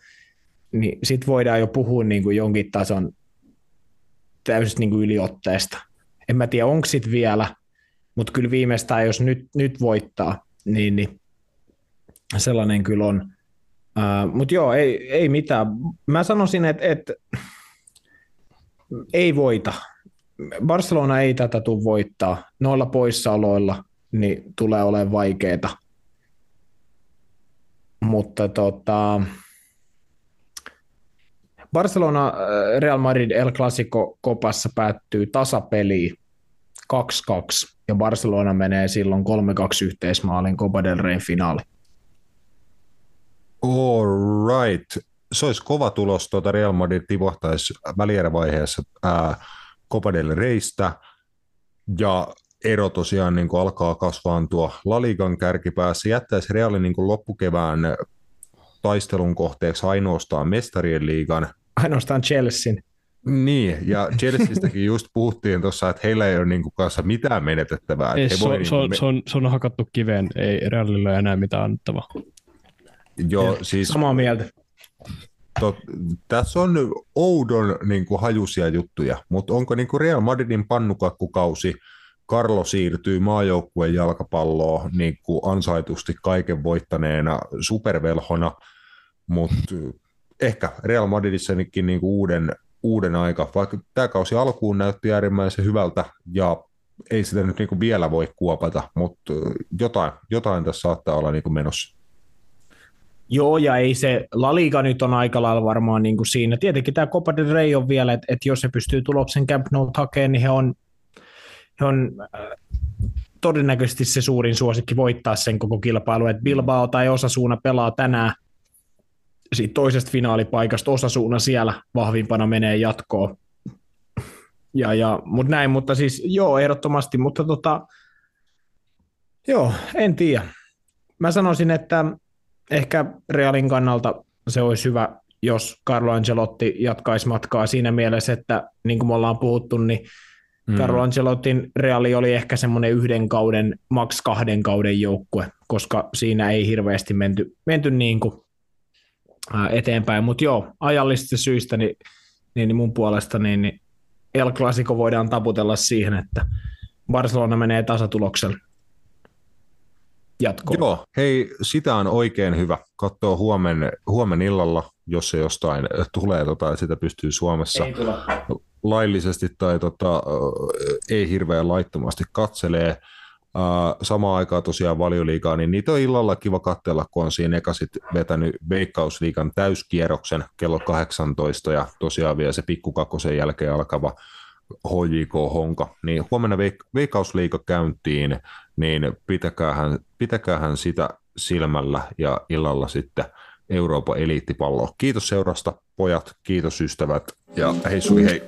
D: niin sitten voidaan jo puhua niin kuin jonkin tason täysin niin kuin yliotteesta. En mä tiedä, onko sitten vielä, mutta kyllä viimeistään, jos nyt, nyt voittaa, niin, niin sellainen kyllä on. Uh, mutta joo, ei, ei mitään. Mä sanoisin, että, että ei voita. Barcelona ei tätä tule voittaa. Noilla poissaoloilla niin tulee olemaan vaikeita. Mutta tota, Barcelona äh, Real Madrid El Clasico kopassa päättyy tasapeliin 2-2 ja Barcelona menee silloin 3-2 yhteismaalin Copa del Rey finaali.
A: All right. Se olisi kova tulos, tuota Real Madrid tipahtaisi välierävaiheessa ää, Copa del Reistä, ja ero tosiaan niin kuin alkaa kasvaa tuo Laligan kärkipäässä, jättäisi Realin niin kuin loppukevään taistelun kohteeksi ainoastaan mestarien liigan.
D: Ainoastaan Chelsean.
A: Niin, ja Chelseastäkin just puhuttiin tuossa, että heillä ei ole niin kuin kanssa mitään menetettävää.
C: Ei, se,
A: voi
C: on,
A: niin
C: se, on, se, on, se on hakattu kiveen, ei Realilla enää mitään annettavaa.
A: Joo, siis
D: Samaa mieltä
A: tot, tässä on oudon niin kuin, hajusia juttuja, mutta onko niin kuin Real Madridin pannukakkukausi, Karlo siirtyy maajoukkueen jalkapalloon niin kuin ansaitusti kaiken voittaneena supervelhona, mutta ehkä Real Madridissakin niin kuin uuden, uuden aika, vaikka tämä kausi alkuun näytti äärimmäisen hyvältä ja ei sitä nyt niin vielä voi kuopata, mutta jotain, jotain tässä saattaa olla niin menossa.
D: Joo, ja ei se La Liga nyt on aika lailla varmaan niin kuin siinä. Tietenkin tämä Copa del Rey on vielä, että, että jos se pystyy tuloksen Camp Nou hakemaan, niin he on, he on äh, todennäköisesti se suurin suosikki voittaa sen koko kilpailu. Että Bilbao tai Osasuuna pelaa tänään siitä toisesta finaalipaikasta. Osasuuna siellä vahvimpana menee jatkoon. Ja, ja, mutta näin, mutta siis joo, ehdottomasti, mutta tota, joo, en tiedä. Mä sanoisin, että ehkä Realin kannalta se olisi hyvä, jos Carlo Ancelotti jatkaisi matkaa siinä mielessä, että niin kuin me ollaan puhuttu, niin mm. Carlo Ancelottin Reali oli ehkä semmoinen yhden kauden, maks kahden kauden joukkue, koska siinä ei hirveästi menty, menty niin kuin eteenpäin. Mutta joo, ajallisista syistä niin, niin, niin mun puolesta niin, niin El Clasico voidaan taputella siihen, että Barcelona menee tasatuloksella jatkoon.
A: Joo, hei, sitä on oikein hyvä katsoa huomen, huomen illalla, jos se jostain tulee, tota, sitä pystyy Suomessa laillisesti tai tota, ei hirveän laittomasti katselee. Uh, samaan aikaan tosiaan valioliigaa, niin niitä on illalla kiva katsella, kun on siinä eka sit vetänyt Veikkausliigan täyskierroksen kello 18 ja tosiaan vielä se pikkukakkosen jälkeen alkava HJK Honka, niin huomenna veik- Veikkausliiga käyntiin, niin pitäkäähän, pitäkäähän sitä silmällä ja illalla sitten Euroopan eliittipallo. Kiitos seurasta, pojat, kiitos ystävät ja hei suli hei.